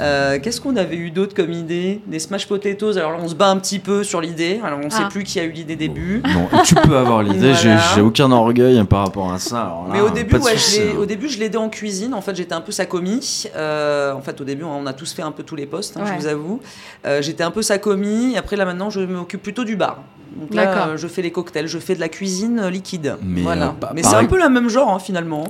Euh, qu'est-ce qu'on avait eu d'autre comme idée Des smash potatoes. Alors là, on se bat un petit peu sur l'idée. Alors on ne sait ah. plus qui a eu l'idée début. Non, tu peux avoir l'idée. J'ai aucun orgueil par rapport à ça. Mais au début, ouais, je au début, je l'aidais en cuisine. En fait, j'étais un peu sa commis. Euh, en fait, au début, on a tous fait un peu tous les postes, hein, je vous avoue. Euh, j'étais un peu sa commis. Après, là, maintenant, je m'occupe plutôt du bar. Donc là, je fais les cocktails, je fais de la cuisine liquide. Mais, voilà. Mais c'est un peu le même genre, hein, finalement.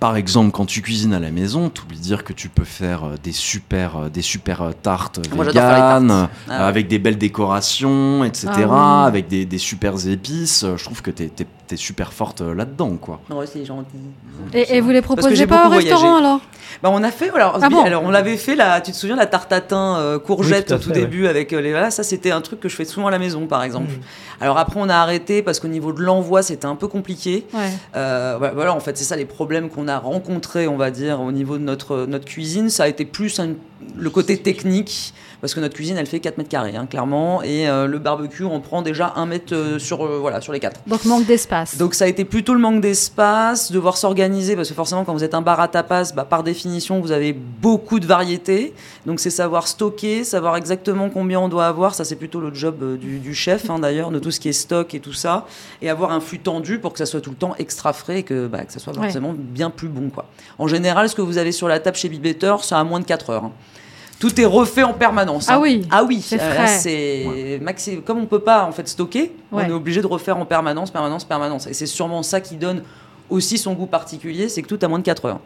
Par exemple, quand tu cuisines à la maison, tu oublies de dire que tu peux faire euh, des super, euh, des super euh, tartes véganes, ah avec des belles décorations, etc., ah avec des, des super épices. Je trouve que tu es, super forte là-dedans, quoi. Ouais, c'est gentil. Et, vous les proposez pas au restaurant alors? Bah, on a fait, alors, ah alors on l'avait fait, là, tu te souviens, la tarte à thym courgette au tout début avec les. Voilà, ça c'était un truc que je fais souvent à la maison, par exemple. Mm. Alors après, on a arrêté parce qu'au niveau de l'envoi, c'était un peu compliqué. voilà, en fait, c'est ça les problèmes qu'on a rencontré, on va dire, au niveau de notre, notre cuisine, ça a été plus le côté technique parce que notre cuisine, elle fait 4 mètres carrés, hein, clairement, et euh, le barbecue, on prend déjà 1 mètre euh, sur, euh, voilà, sur les 4. Donc manque d'espace. Donc ça a été plutôt le manque d'espace, devoir s'organiser, parce que forcément, quand vous êtes un bar à tapas, bah, par définition, vous avez beaucoup de variétés. Donc c'est savoir stocker, savoir exactement combien on doit avoir, ça c'est plutôt le job du, chef, hein, d'ailleurs, de tout ce qui est stock et tout ça, et avoir un flux tendu pour que ça soit tout le temps extra frais et que, bah, que ça soit forcément bien plus bon. Quoi. En général, ce que vous avez sur la table chez Bibetter, ça a moins de 4 heures. Hein tout est refait en permanence. Hein. Ah oui. Ah oui. C'est euh, Comme on peut pas en fait stocker, on est obligé de refaire en permanence, permanence, permanence. Et c'est sûrement ça qui donne aussi son goût particulier, c'est que tout a moins de 4 heures.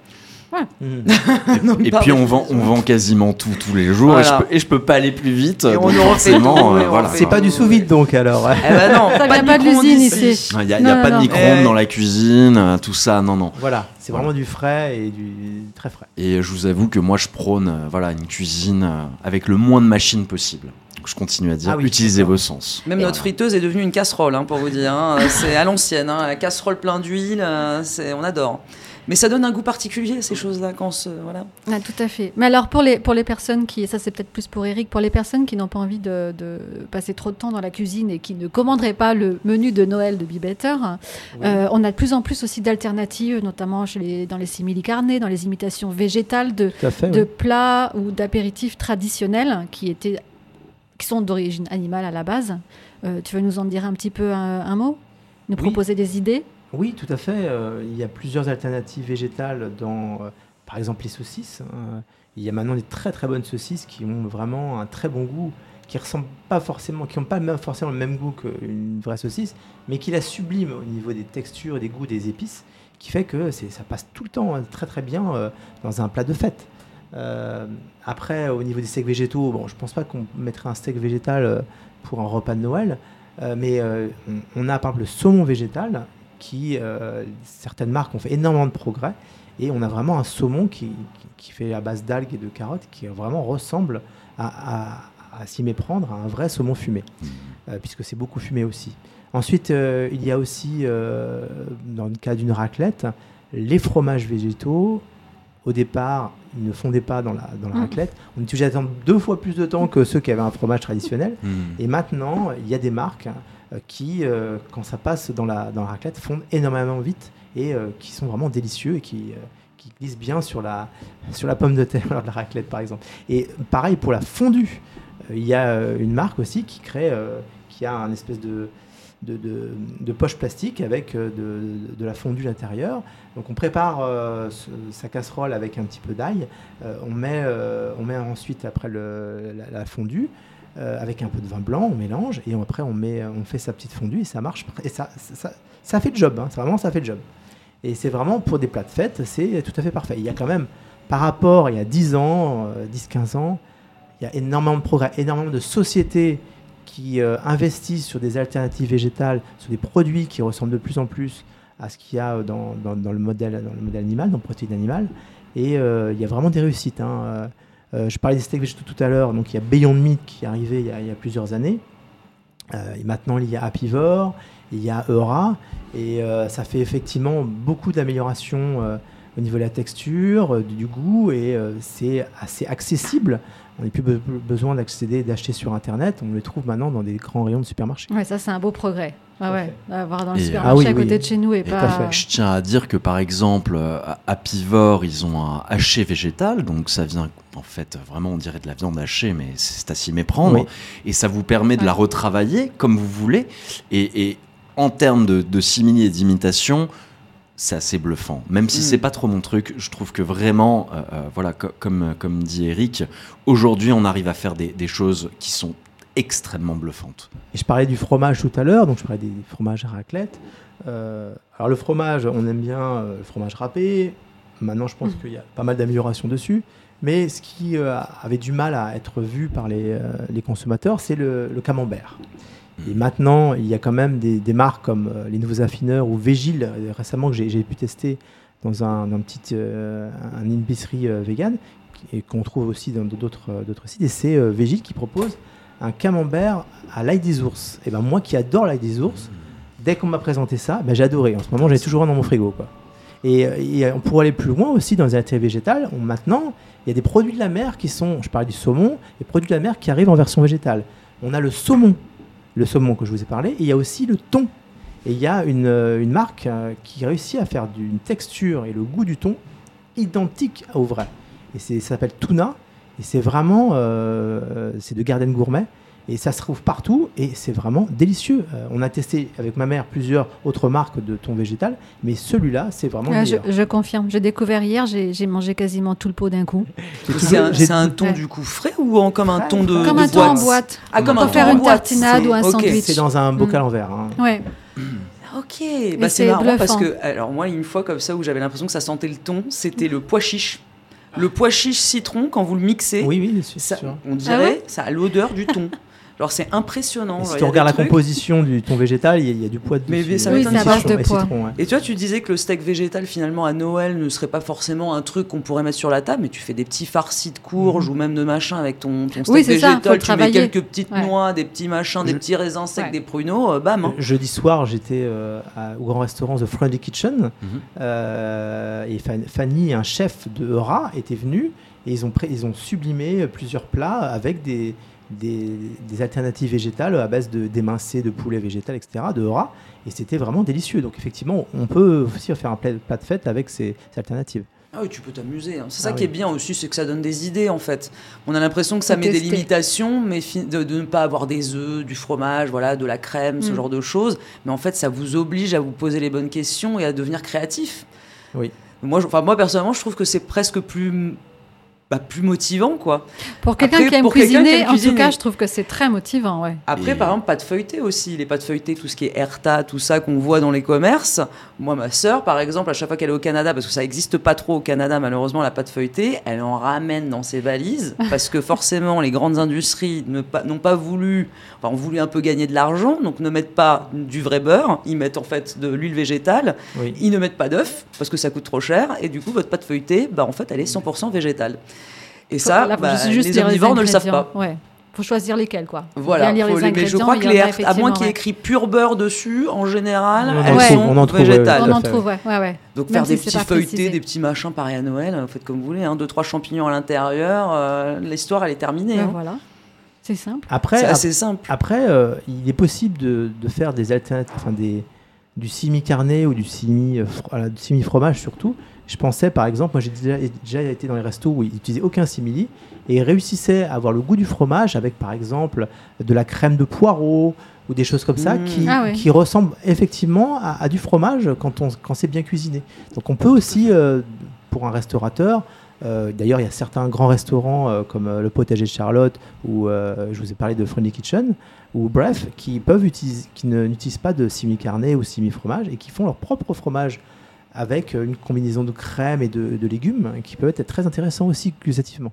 et, puis on vend, on vend quasiment tout tous les jours et, je peux, et je peux pas aller plus vite. Et on forcément, euh, voilà. C'est pas du sous vide donc alors. Eh ben non, ça vient pas de l'usine ici. Il n'y a, pas de micro-ondes dans la cuisine, euh, tout ça, non non. Voilà, c'est vraiment du frais et du très frais. Et je vous avoue que moi je prône euh, voilà une cuisine avec le moins de machines possible. je continue à dire, ah utilisez vos sens. Même notre friteuse est devenue une casserole, hein, pour vous dire. Hein. C'est à l'ancienne, hein. la casserole plein d'huile, on adore. Mais ça donne un goût particulier, ces choses-là, quand se, voilà. Ah, tout à fait. Mais alors, pour les, pour les personnes qui, ça c'est peut-être plus pour Eric, pour les personnes qui n'ont pas envie de, de, passer trop de temps dans la cuisine et qui ne commanderaient pas le menu de Noël de Bibetter, euh, on a de plus en plus aussi d'alternatives, notamment chez les, dans les simili carnés, dans les imitations végétales de, de plats ou d'apéritifs traditionnels qui, étaient, qui sont d'origine animale à la base. Euh, tu veux nous en dire un petit peu un, mot? Nous proposer des idées? Oui, tout à fait. Euh, il y a plusieurs alternatives végétales dans, euh, par exemple, les saucisses. Hein. Il y a maintenant des très très bonnes saucisses qui ont vraiment un très bon goût, qui ressemblent pas forcément, qui n'ont pas même, forcément le même goût qu'une vraie saucisse, mais qui la sublime au niveau des textures, des goûts, des épices, qui fait que ça passe tout le temps hein, très très bien euh, dans un plat de fête. après, au niveau des steaks végétaux, bon, je pense pas qu'on mettrait un steak végétal pour un repas de Noël, mais on, on, a par exemple le saumon végétal qui, euh, certaines marques ont fait énormément de progrès. Et on a vraiment un saumon qui, qui, fait à base d'algues et de carottes qui vraiment ressemble à, à, s'y méprendre à un vrai saumon fumé, mmh. puisque c'est beaucoup fumé aussi. Ensuite, il y a aussi, dans le cas d'une raclette, les fromages végétaux. Au départ, ils ne fondaient pas dans la, dans la mmh. raclette. On est obligé d'attendre deux fois plus de temps que ceux qui avaient un fromage traditionnel. Mmh. Et maintenant, il y a des marques qui, quand ça passe dans la, dans la raclette, fondent énormément vite et qui sont vraiment délicieux et qui, qui glisse bien sur la, sur la pomme de terre lors de la raclette, par exemple. Et pareil pour la fondue. Euh, il y a euh, une marque aussi qui crée, euh, qui a un espèce de, de, de, poche plastique avec de, de la fondue à l'intérieur. Donc on prépare sa casserole avec un petit peu d'ail. on, met, on met ensuite après le, la, fondue. Avec un peu de vin blanc, on mélange et après on, met, on fait sa petite fondue et ça marche. Et ça, ça, fait le job, hein, vraiment ça fait le job. Et c'est vraiment pour des plats de fête, c'est tout à fait parfait. Il y a quand même, par rapport il y a 10 ans, 10-15 euh, ans, il y a énormément de progrès, énormément de sociétés qui euh, investissent sur des alternatives végétales, sur des produits qui ressemblent de plus en plus à ce qu'il y a dans, dans, le modèle, dans le modèle animal, dans le protéine animale. Et euh, il y a vraiment des réussites. Hein. Je parlais des steaks végétaux tout à l'heure, donc il y a Beyond Meat qui est arrivé il y a, plusieurs années. et maintenant, il y a Apivore, il y a Eura, et euh, ça fait effectivement beaucoup d'améliorations euh, au niveau de la texture, euh, du goût, et c'est assez accessible. On n'a plus besoin d'accéder, d'acheter sur Internet. On les trouve maintenant dans des grands rayons de supermarché. Ouais, ça c'est un beau progrès. Ah ouais, avoir dans le supermarché à côté de chez nous et, pas. Je tiens à dire que par exemple, à Pivor, ils ont un haché végétal, donc ça vient en fait vraiment on dirait de la viande hachée, mais c'est à s'y méprendre, et ça vous permet de la retravailler comme vous voulez. Et, et en termes de, simili et d'imitation, c'est assez bluffant. Même si ce c'est pas trop mon truc, je trouve que vraiment, euh, euh, voilà, comme, comme dit Eric, aujourd'hui on arrive à faire des, choses qui sont extrêmement bluffantes. Et je parlais du fromage tout à l'heure, donc je parlais des fromages à raclette. Euh, alors le fromage, on aime bien le fromage râpé. Maintenant, je pense mm. qu'il y a pas mal d'améliorations dessus. Mais ce qui avait du mal à être vu par les, consommateurs, c'est le, le camembert. Et maintenant, il y a quand même des, marques comme euh, les Nouveaux Affineurs ou Végil, euh, récemment que j'ai pu tester dans un, petit euh, un épicerie vegan et qu'on trouve aussi dans d'autres sites. Et c'est Végil qui propose un camembert à l'ail des ours. Et ben moi qui adore l'ail des ours, dès qu'on m'a présenté ça, ben j'ai adoré. En ce moment, j'ai toujours un dans mon frigo. Quoi. Et, on pourrait aller plus loin aussi dans les alternatives végétales. maintenant, il y a des produits de la mer qui sont, je parlais du saumon, des produits de la mer qui arrivent en version végétale. On a le saumon le saumon que je vous ai parlé, et il y a aussi le thon. Et il y a une, euh, marque euh, qui réussit à faire une texture et le goût du thon identique au vrai. Et ça s'appelle Tuna, et c'est vraiment, euh, c'est de Garden Gourmet. Et ça se trouve partout et c'est vraiment délicieux. Euh, on a testé avec ma mère plusieurs autres marques de thon végétal, mais celui-là, c'est vraiment ah, je, je, confirme. J'ai découvert hier, j'ai mangé quasiment tout le pot d'un coup. C'est un, thon du coup frais ou comme un thon de Comme un thon en boîte. Ah, comme on peut faire une tartinade ou un sandwich. C'est dans un bocal en verre. Hein. Ouais. Ok, bah c'est marrant parce que alors moi une fois comme ça où j'avais l'impression que ça sentait le thon, c'était le pois chiche. Le pois chiche citron quand vous le mixez, oui oui, ça, on dirait ah ça a l'odeur du thon. Alors c'est impressionnant. si tu regardes la composition du thon végétal, il y, a du poids de Mais ça oui, de poids. Et tu vois, tu disais que le steak végétal finalement à Noël ne serait pas forcément un truc qu'on pourrait mettre sur la table, mais tu fais des petits farcis de courges mhm. ou même de machin avec ton, steak végétal. tu mets quelques petites noix, des petits machins, des petits raisins secs, des pruneaux, euh, bam. Hein. Jeudi soir, j'étais euh, au grand restaurant The Friendly Kitchen mhm. euh, et Fanny, un chef de rat, était venu et ils ont, ils ont sublimé plusieurs plats avec des des, alternatives végétales à base de d'émincés, de poulet végétal, etc., de rat. Et c'était vraiment délicieux. Donc effectivement, on peut aussi faire un plat, de fête avec ces, alternatives. Ah oui, tu peux t'amuser. Hein. C'est ça ah qui est bien aussi, c'est que ça donne des idées en fait. On a l'impression que ça met des limitations, mais de, ne pas avoir des œufs, du fromage, voilà, de la crème, ce mm. genre de choses. Mais en fait, ça vous oblige à vous poser les bonnes questions et à devenir créatif. Oui. Moi, enfin, moi personnellement, je trouve que c'est presque plus bah, plus motivant quoi. Pour quelqu'un qui aime cuisiner, en tout cas, je trouve que c'est très motivant, ouais. Après, par exemple, pâte feuilletée aussi, les pâtes feuilletées, tout ce qui est Erta, tout ça qu'on voit dans les commerces. Moi, ma sœur, par exemple, à chaque fois qu'elle est au Canada, parce que ça n'existe pas trop au Canada, malheureusement, la pâte feuilletée, elle en ramène dans ses valises, parce que forcément, les grandes industries n'ont pas, pas voulu, enfin, ont voulu un peu gagner de l'argent, donc ne mettent pas du vrai beurre, ils mettent en fait de l'huile végétale, ils ne mettent pas d'œufs, parce que ça coûte trop cher, et du coup, votre pâte feuilletée, bah, en fait, elle est 100% végétale. Et ça, bah, les omnivores ne le savent pas. faut choisir lesquels, quoi. Voilà, lire faut les les- mais je crois que les a RT, à moins qu'il y ait ouais. écrit pur beurre dessus, en général, On elles trouve, sont on en trouve, ouais, végétales. On en trouve, ouais, ouais, ouais. Donc Même faire des si c'est petits feuilletés, précisé. des petits machins pareil à Noël, euh, faites comme vous voulez, hein, deux trois champignons à l'intérieur, euh, l'histoire elle est terminée. Ben hein. voilà, c'est simple. Après, assez simple. après euh, il est possible de, de faire des alternatives, enfin des, du simi-carné ou du simi, euh, du simi-fromage surtout. Je pensais par exemple, moi j'ai déjà, déjà été dans les restos où ils n'utilisaient aucun simili et ils réussissaient à avoir le goût du fromage avec par exemple de la crème de poireau ou des choses comme ça Mmh. qui, Ah ouais. qui ressemblent effectivement à, à du fromage quand, on, quand c'est bien cuisiné. Donc on peut aussi, euh, pour un restaurateur, euh, d'ailleurs il y a certains grands restaurants euh, comme euh, le potager de Charlotte ou euh, je vous ai parlé de Friendly Kitchen ou bref, qui peuvent utiliser, qui ne- n'utilisent pas de simi carné ou simi fromage et qui font leur propre fromage avec euh, une combinaison de crème et de, de légumes qui peuvent être très intéressants aussi gustativement.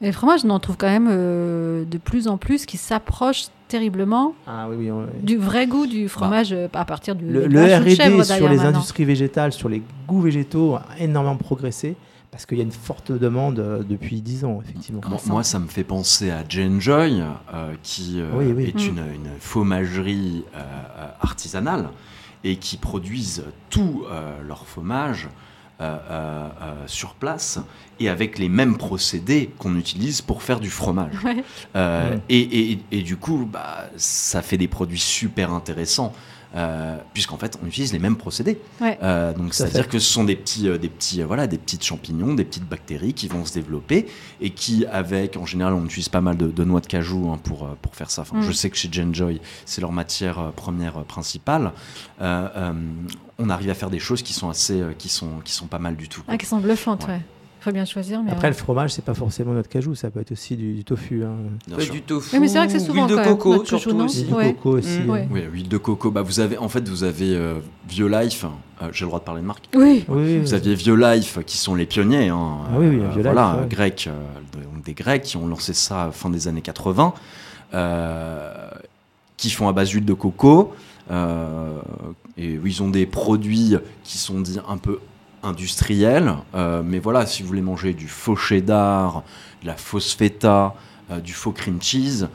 Et le fromage, on en trouve quand même euh, de plus en plus qui s'approchent terriblement Ah oui, oui. on- du vrai goût du fromage euh, à partir du Le, le R&D sur les maintenant. industries végétales, sur les goûts végétaux a énormément progressé parce qu'il y a une forte demande depuis 10 ans, effectivement. Moi, moi, ça me fait penser à Jane Joy, euh, qui euh, Oui, oui. est Mm. une, une fromagerie euh, artisanale et qui produisent tout euh, leur fromage euh, euh, sur place et avec les mêmes procédés qu'on utilise pour faire du fromage. Ouais. Et, et- et du coup, bah, ça fait des produits super intéressants. Euh, puisqu'en fait on utilise les mêmes procédés. Ouais. Euh, donc à c'est-à-dire que ce sont des petits, euh, des petits, euh, voilà, des petites champignons, des petites bactéries qui vont se développer et qui, avec, en général, on utilise pas mal de, de noix de cajou hein, pour, euh, pour faire ça. Enfin, Mm. Je sais que chez Genjoy, c'est leur matière euh, première euh, principale. Euh, euh, on arrive à faire des choses qui sont assez, euh, qui sont, qui sont pas mal du tout. Ah, qui sont bluffantes, Ouais. ouais. Il faut bien choisir. Mais Après, ouais. le fromage, c'est pas forcément notre cajou, ça peut être aussi du, du tofu. Hein. Ouais, sûr. du tofu, Oui, mais c'est vrai que c'est souvent huile de même, coco surtout aussi. du Ouais. coco aussi. Mm. euh. Oui, huile de coco. Bah, vous avez, en fait, vous avez euh, Violife. euh, J'ai le droit de parler de marque. Oui. Oui, Vous oui. aviez Violife qui sont les pionniers. hein, Ah oui, oui, euh, Violife, voilà, ouais. grecs, euh, donc des Grecs qui ont lancé ça fin des années 80, euh, qui font à base d'huile de coco. euh, et ils ont des produits qui sont dits un peu industriels. euh, mais voilà, si vous voulez manger du faux cheddar, de la fausse feta, euh, du faux cream cheese,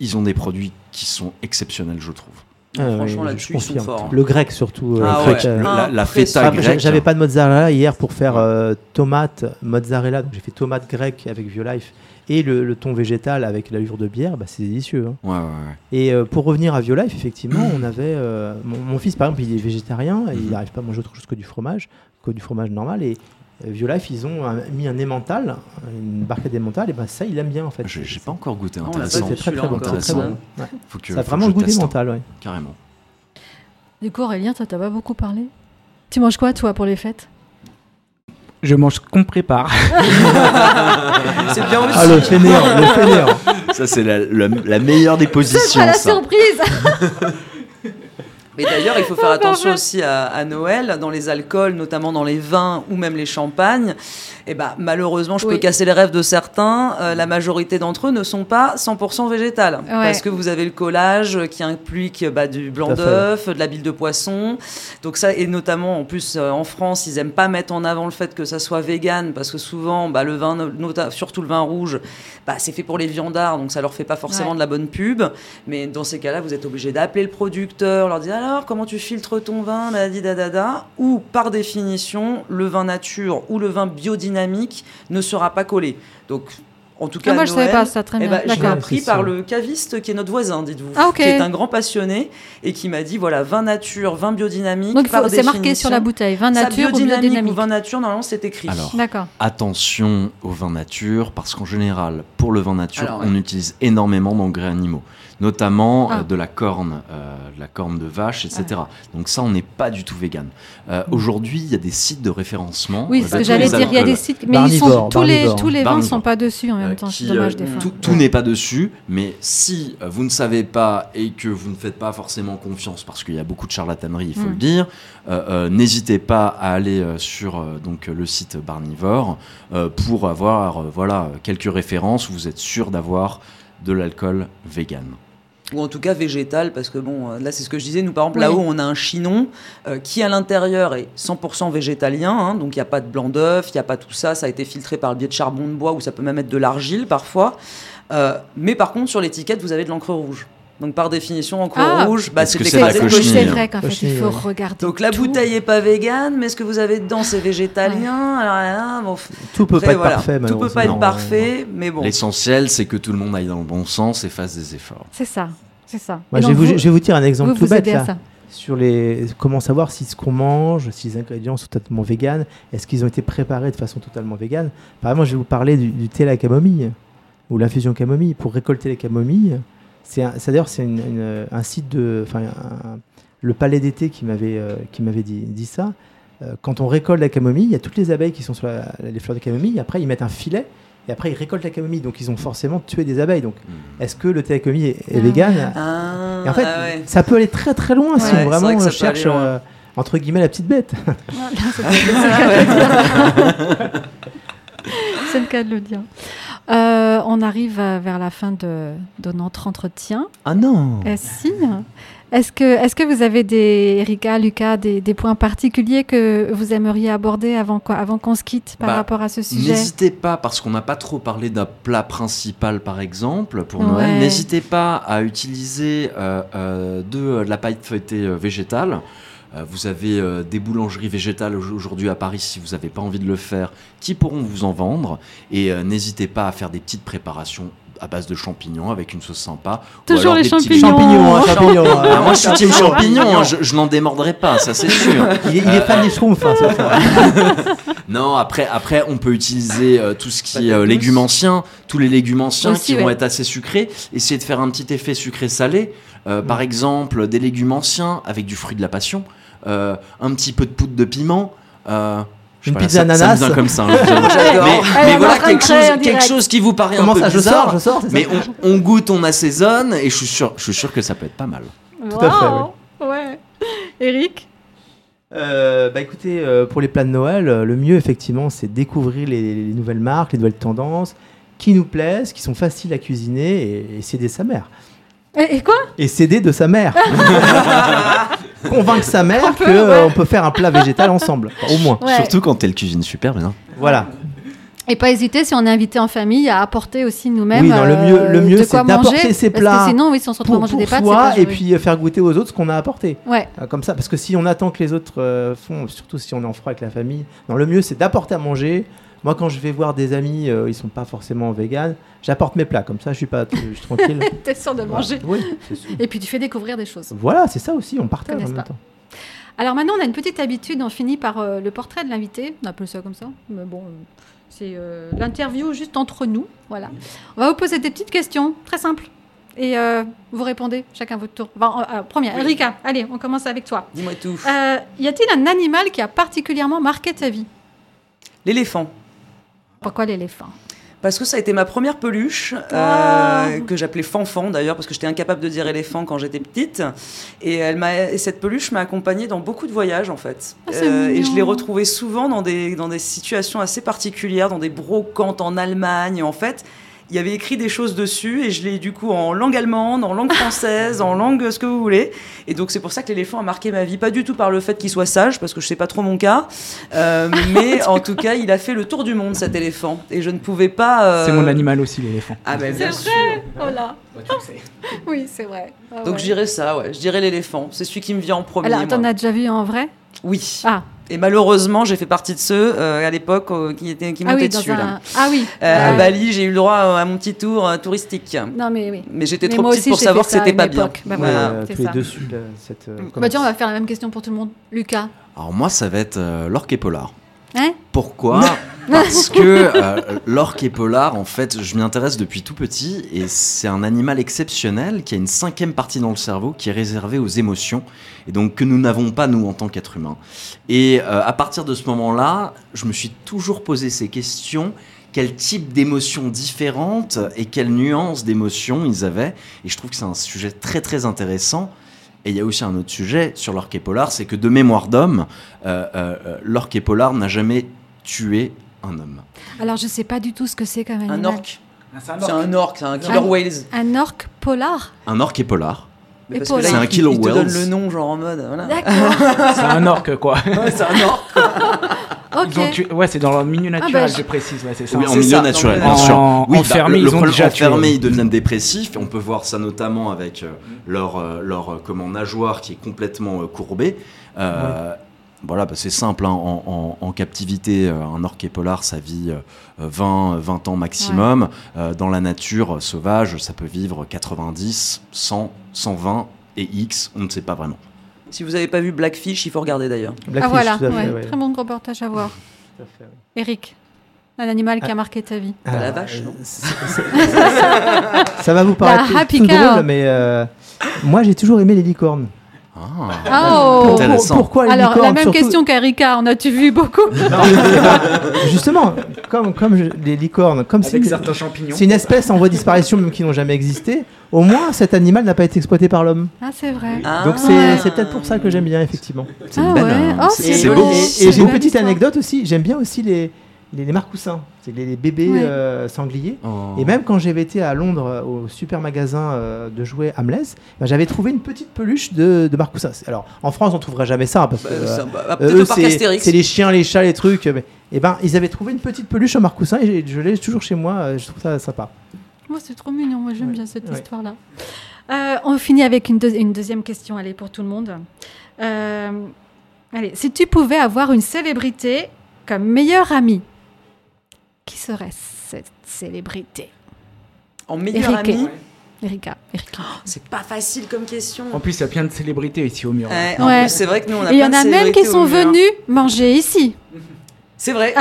ils ont des produits qui sont exceptionnels, je trouve. Ah, oui, Franchement, je là-dessus, ils sont confirme. forts. Le grec surtout. euh, Ah ouais. euh, La, la Impressionnant. feta Ah, grecque. J'avais pas de mozzarella hier pour faire euh, tomate mozzarella, donc j'ai fait tomate grecque avec Violife et le, le thon végétal avec la levure de bière, bah, c'est délicieux. hein. Ouais, ouais, ouais. Et euh, pour revenir à Violife, effectivement, on avait euh, mon, mon fils par exemple, il est végétarien, et il Mhm. n'arrive pas à manger autre chose que du fromage, que du fromage normal. Et euh, Violife, ils ont un- mis un emmental, une barquette d'emmental, et ben ça, il aime bien en fait. J'ai pas encore goûté. Intéressant. C'est très très bon, très très ça. bon. Ouais. Faut que, Ça a vraiment le goût ouais. Carrément. Du coup, Aurélien, toi, t'as pas beaucoup parlé? Tu manges quoi, toi, pour les fêtes? Je mange ce qu'on prépare. C'est bien aussi. Ah le fainéant, le fainéant. Ça, c'est la, la- la meilleure des C'est positions. pas la ça. surprise Mais d'ailleurs, il faut faire attention aussi à, à Noël, dans les alcools, notamment dans les vins ou même les champagnes. Et bah, malheureusement, je peux casser les rêves de certains. euh, la majorité d'entre eux ne sont pas 100% végétales. Parce que vous avez le collage euh, qui implique bah, du blanc d'œuf, de la bile de poisson. Donc ça, et notamment en plus euh, en France, ils aiment pas mettre en avant le fait que ça soit vegan parce que souvent, bah, le vin, surtout le vin rouge, bah, c'est fait pour les viandards, donc ça leur fait pas forcément Ouais. de la bonne pub. Mais dans ces cas-là, vous êtes obligé d'appeler le producteur, leur dire alors comment tu filtres ton vin, dadadi, dadada. Ou par définition, le vin nature ou le vin biodynamique ne sera pas collé. Donc en tout cas, Ah, Moi, à je savais Noël, pas ça, très eh ben, je l'ai D'accord. appris C'est par le caviste qui est notre voisin, dites-vous, Ah, qui est un grand passionné et qui m'a dit voilà, vin nature, vin biodynamique. Donc, c'est marqué sur la bouteille. Vin Ça, nature ou biodynamique biodynamique. ou vin nature, normalement, c'est écrit. Alors, D'accord. attention au vin nature, parce qu'en général, pour le vin nature, Alors, ouais. on utilise énormément d'engrais animaux, notamment Ah. euh, de la corne, euh, de la corne de vache, etc. Donc ça, on n'est pas du tout vegan. Euh, Aujourd'hui, il y a des sites de référencement. Oui, c'est ce que j'allais dire. Il y a des sites, mais ils sont tous les barnivore. tous les vins Barnivore. sont pas dessus en même temps. qui, C'est dommage euh, des fois. tout, tout n'est pas dessus, mais si vous ne savez pas et que vous ne faites pas forcément confiance, parce qu'il y a beaucoup de charlatanerie, il faut Mm. le dire, euh, euh, n'hésitez pas à aller euh, sur euh, donc le site Barnivore euh, pour avoir euh, voilà quelques références où vous êtes sûr d'avoir de l'alcool vegan. Ou en tout cas végétal, parce que bon, là c'est ce que je disais, nous par exemple là-haut on a un chinon qui à l'intérieur est 100% végétalien, hein, donc il n'y a pas de blanc d'œuf, il n'y a pas tout ça, ça a été filtré par le biais de charbon de bois ou ça peut même être de l'argile parfois. mais par contre sur l'étiquette vous avez de l'encre rouge. Donc par définition, encre ah, rouge, bah, c'est C'est vrai qu'en fait, il faut regarder. Donc la bouteille est pas végane, mais ce que vous avez dedans, c'est végétalien. Alors, tout peut pas être parfait. Tout peut pas être parfait, mais bon. L'essentiel, c'est que tout le monde aille dans le bon sens et fasse des efforts. C'est ça, c'est ça. je, vais vous, je, vais vous, dire un exemple tout bête là. Sur les, comment savoir si ce qu'on mange, si les ingrédients sont totalement véganes, est-ce qu'ils ont été préparés de façon totalement végane? Par exemple, je vais vous parler du, du thé à la camomille ou l'infusion camomille. Pour récolter les camomilles, c'est d'ailleurs c'est un site de, enfin le Palais d'été qui m'avait euh, qui m'avait dit, dit, ça. Euh, quand on récolte la camomille, il y a toutes les abeilles qui sont sur les fleurs de camomille. Après, ils mettent un filet et après ils récoltent la camomille. Donc ils ont forcément tué des abeilles. Donc hmm. est-ce que le thé à camomille est, ah. vegan ah, En fait, ah ça peut aller très très loin si on vraiment cherche euh, entre guillemets la petite bête. C'est le cas de le dire. Euh, on arrive vers la fin de, notre entretien. Ah non Est-ce que, est que vous avez, des, Erika, Lucas, des, points particuliers que vous aimeriez aborder avant, avant qu'on se quitte par bah, rapport à ce sujet? N'hésitez pas, parce qu'on n'a pas trop parlé d'un plat principal, par exemple, pour Noël. N'hésitez pas à utiliser euh, euh, de la paille feuilletée végétale. Euh, vous avez euh, des boulangeries végétales aujourd'hui à Paris, si vous n'avez pas envie de le faire, qui pourront vous en vendre. Et euh, n'hésitez pas à faire des petites préparations à base de champignons avec une sauce sympa. Toujours les champignons. champignons, hein, champignons ah, moi, je suis team champignons. Hein, je, n'en démordrai pas, ça c'est sûr. Il, est, fan des schtroumpfs. Hein, non, après, après, on peut utiliser tout ce qui est légumes anciens, tous les légumes anciens qui vont être assez sucrés. Essayer de faire un petit effet sucré-salé. Par mm. exemple, des légumes anciens avec du fruit de la passion. Euh, un petit peu de poudre de piment. Euh, une pizza ananas. Ça comme ça. Hein, mais, voilà quelque chose, quelque chose qui vous paraît un peu ça, bizarre. Je sors, je sors, mais on, goûte, on assaisonne et je suis sûr, je suis sûr que ça peut être pas mal. Tout à fait. Ouais. Eric. Euh, bah écoutez, pour les plats de Noël, le mieux effectivement, c'est découvrir les, nouvelles marques, les nouvelles tendances, qui nous plaisent, qui sont faciles à cuisiner et, et s'aider sa mère. Et, quoi? Et s'aider de sa mère. convaincre sa mère qu'on euh, peut faire un plat végétal ensemble, au moins. Surtout quand elle cuisine super bien. Voilà. Et pas hésiter, si on est invité en famille, à apporter aussi nous-mêmes. Oui, le mieux, le euh, mieux c'est d'apporter ses plats. Parce que sinon, oui, si on se retrouve à manger des pâtes, pas et puis euh, faire goûter aux autres ce qu'on a apporté. Ouais. comme ça, parce que si on attend que les autres font, surtout si on est en froid avec la famille, non, le mieux c'est d'apporter à manger, moi, quand je vais voir des amis, euh, ils sont pas forcément véganes, j'apporte mes plats. Comme ça, je suis pas je suis tranquille. T'es sûr de manger. Oui, Et puis tu fais découvrir des choses. Voilà, c'est ça aussi, on partage en même temps. Alors maintenant, on a une petite habitude, on finit par euh, le portrait de l'invité, on appelle ça comme ça, mais bon, euh, c'est l'interview juste entre nous, voilà. On va vous poser des petites questions, très simples, et vous répondez chacun votre tour. première, Erika, allez, on commence avec toi. Dis-moi tout. y a-t-il un animal qui a particulièrement marqué ta vie? L'éléphant. Pourquoi l'éléphant? Parce que ça a été ma première peluche, euh, que j'appelais Fanfan d'ailleurs, parce que j'étais incapable de dire éléphant quand j'étais petite. Et, elle et cette peluche m'a accompagnée dans beaucoup de voyages en fait. Ah, euh, et je l'ai retrouvée souvent dans des, dans des situations assez particulières, dans des brocantes en Allemagne en fait il y avait écrit des choses dessus et je l'ai du coup en langue allemande, en langue française, en langue ce que vous voulez. Et donc c'est pour ça que l'éléphant a marqué ma vie, pas du tout par le fait qu'il soit sage, parce que je sais pas trop mon cas, euh, mais en tout cas il a fait le tour du monde cet éléphant et je ne pouvais pas. Euh, c'est mon animal aussi l'éléphant. Ah ben bien sûr. Voilà. oui c'est vrai. Ah donc je dirais ça, ouais. Je dirais l'éléphant. C'est celui qui me vient en premier. Alors t'en as déjà vu en vrai? Oui. Ah. Et malheureusement, j'ai fait partie de ceux euh, à l'époque euh, qui, étaient, qui ah montaient dessus. Là. Ah oui. Euh, à Bali, j'ai eu le droit à mon petit tour touristique. Non, mais oui. Mais j'étais trop petite pour savoir que c'était pas bien. Bah, voilà, tu es dessus. cette, bah, tiens, on va faire la même question pour tout le monde. Lucas. Alors moi, ça va être l'orque et polar. Hein? Pourquoi Parce que euh, l'orque polar, en fait, je m'y intéresse depuis tout petit et c'est un animal exceptionnel qui a une cinquième partie dans le cerveau qui est réservée aux émotions et donc que nous n'avons pas nous en tant qu'êtres humains. Et euh, à partir de ce moment-là, je me suis toujours posé ces questions quel type d'émotions différentes et quelles nuances d'émotions ils avaient. Et je trouve que c'est un sujet très très intéressant. Et il y a aussi un autre sujet sur l'orque polar, c'est que de mémoire d'homme, euh, l'orque polar n'a jamais tué un homme. Alors je ne sais pas du tout ce que c'est comme animal. Un orque C'est un orc, c'est un killer whales. Un orc polar Un orc et polar. C'est un il- killer il te donne whales. le nom, genre en mode. Voilà. D'accord. C'est un orque, quoi. Ouais, c'est un orc. ok. Ils ont tué- Ouais, c'est dans leur milieu naturel, bah, je- je précise. Ouais, c'est ça. Oui, en milieu ça, naturel, bien le- sûr. En- oui, bah, enfermés, le, le ils ont problème, déjà tué. enfermés, ils deviennent dépressifs. Et on peut voir ça notamment avec euh, leur, euh, leur euh, comment, nageoire qui est complètement euh, courbée. Euh, Voilà, bah, c'est simple. hein, en, en- en captivité, euh, un orque et polar, ça vit euh, 20, 20 ans maximum. Euh, dans la nature sauvage, ça peut vivre 90, 100, 120 et X, on ne sait pas vraiment. Si vous n'avez pas vu Blackfish, il faut regarder d'ailleurs. Ah Blackfish, voilà, tout à fait, ouais. ouais. très bon reportage à voir. Tout à fait, ouais. Eric, un animal qui a marqué ta vie. Bah, la Ah, vache, non Ça va vous paraître La happy tout drôle, mais euh, moi j'ai toujours aimé les licornes. Ah. Oh Intéressant. Pourquoi les Alors, la même surtout- question qu'Erika, en as-tu vu beaucoup Justement, comme, comme je- les licornes, comme c'est une, certains champignons. c'est une espèce en voie de disparition, même qui n'ont jamais existé, au moins cet animal n'a pas été exploité par l'homme. Ah, c'est vrai. Ah. Donc c'est c'est peut-être pour ça que j'aime bien, effectivement. C'est Ah ouais. euh, Oh. Et, et j'ai une petite histoire. anecdote aussi, j'aime bien aussi les, les, les marcoussins, c'est les, les bébés Ouais. euh, sangliers. Oh. Et même quand j'avais été à Londres euh, au super magasin euh, de jouets Hamleys, ben, j'avais trouvé une petite peluche de, de marcoussin. C'est- Alors en France on trouverait jamais ça parce que Bah, euh, bah, euh, parc c'est c'est les chiens, les chats, les trucs. Mais, et ben ils avaient trouvé une petite peluche en marcoussin et je l'ai toujours chez moi. euh, Je trouve ça sympa. Moi, c'est trop mignon. Moi, j'aime bien cette Ouais. histoire-là. Euh, on finit avec une, deux- une deuxième question, allez, pour tout le monde. Euh, allez, si tu pouvais avoir une célébrité comme meilleure amie, qui serait cette célébrité En meilleur ami. Erika. Erika. C'est pas facile comme question. En plus, il y a plein de célébrités ici au mur. En Ouais. plus, c'est vrai que nous, on a Et il y en a même qui sont venus manger ici, C'est vrai.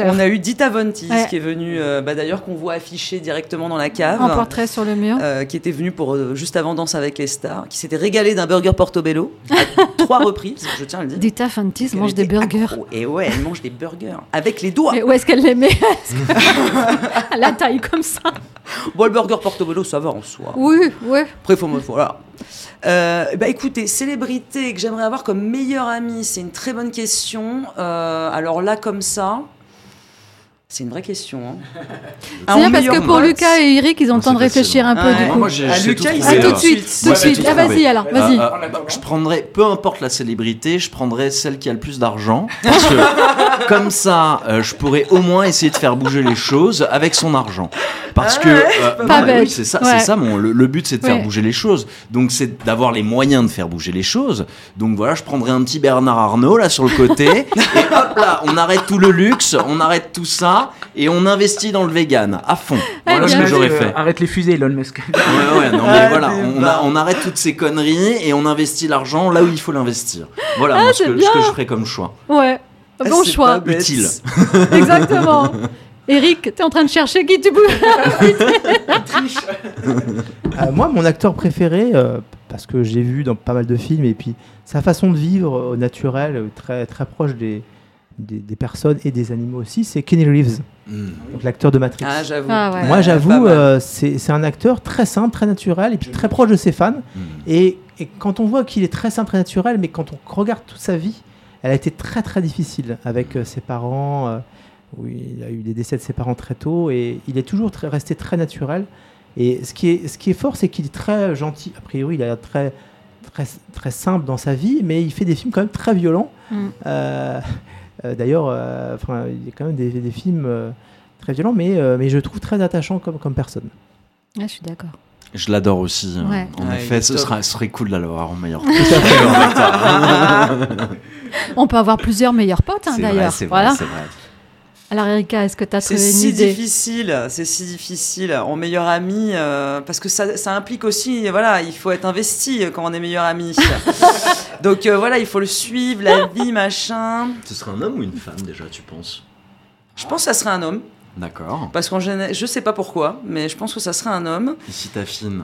On a eu Dita Vontis Ouais. qui est venue, euh, bah, d'ailleurs, qu'on voit affiché directement dans la cave. en portrait sur le mur. euh, qui était venue pour euh, juste avant Danse avec les stars, qui s'était régalée d'un burger Portobello à trois reprises, je tiens à le dire. Dita Elle mange des burgers. accro. Et ouais, elle mange des burgers avec les doigts. Et où est-ce qu'elle les met? À la taille comme ça. Bon, le burger Portobello, ça va en soi. Oui, oui. Après, faut me voilà. Euh, bah écoutez, célébrité que j'aimerais avoir comme meilleure amie, c'est une très bonne question. Euh, alors là, comme ça, c'est une vraie question. Hein. C'est bien parce que pour Lucas et Eric, ils ont le Ah, temps de réfléchir un facile. peu Ouais. du coup. Moi, j'ai- Ah, Lucas, tout Ah, tout là. de suite, tout de suite. tout Ah, vas-y alors, Euh, vas-y. euh, je prendrais, peu importe la célébrité, je prendrais celle qui a le plus d'argent. Parce que comme ça, euh, je pourrais au moins essayer de faire bouger les choses avec son argent. Parce que euh, Pas non, bête. oui, c'est ça, Ouais. c'est ça mon, le, le but, c'est de faire Ouais. bouger les choses. Donc c'est d'avoir les moyens de faire bouger les choses. Donc voilà, je prendrais un petit Bernard Arnault là sur le côté. et hop là, on arrête tout le luxe, on arrête tout ça et on investit dans le vegan à fond. Voilà ce que j'aurais Euh, fait. Arrête les fusées, Elon Musk. Ouais, ouais, non, mais Ah, voilà, on, a- barres. on arrête toutes ces conneries et on investit l'argent là où il faut l'investir. Voilà Ah, moi, ce, que, ce bien. que je ferais comme choix. Ouais. Ah, Bon c'est choix. Utile. Exactement. Eric, t'es en train de chercher qui tu peux. Euh, moi, mon acteur préféré, euh, parce que j'ai vu dans pas mal de films, et puis sa façon de vivre euh, au naturel, euh, très, très proche des, des, des personnes et des animaux aussi, c'est Kenny Reeves, Mm. donc l'acteur de Matrix. Ah, j'avoue. Ah, ouais. Moi, j'avoue, euh, c'est c'est un acteur très simple, très naturel, et puis très proche de ses fans. Mm. Et, et quand on voit qu'il est très simple, très naturel, mais quand on regarde toute sa vie, elle a été très très difficile avec euh, ses parents. Où il a eu des décès de ses parents très tôt, et il est toujours très- resté très naturel. Et ce qui est, ce qui est fort, c'est qu'il est très gentil. A priori, il a l'air très, très, très simple dans sa vie, mais il fait des films quand même très violents. Mm. Euh, euh, D'ailleurs, euh, enfin, il y a quand même des, des films euh, très violents, mais, euh, mais je le trouve très attachant comme, comme personne. Ah, je suis d'accord. Je l'adore aussi. hein. Ouais. En Ouais, il effet, ce, sera, ce serait cool de l'avoir en meilleur. On peut avoir plusieurs meilleurs potes, hein, C'est vrai, d'ailleurs. Voilà. c'est vrai. Alors, Erika, est-ce que tu as C'est trouvé une si idée difficile, c'est si difficile en meilleur ami euh, parce que ça, ça implique aussi, voilà, il faut être investi quand on est meilleur ami. Donc euh, voilà, il faut le suivre, la vie, machin. Ce serait un homme ou une femme déjà, tu penses? Je pense que ça serait un homme D'accord. parce qu'en général, je sais pas pourquoi, mais je pense que ça serait un homme. Ici t'affines.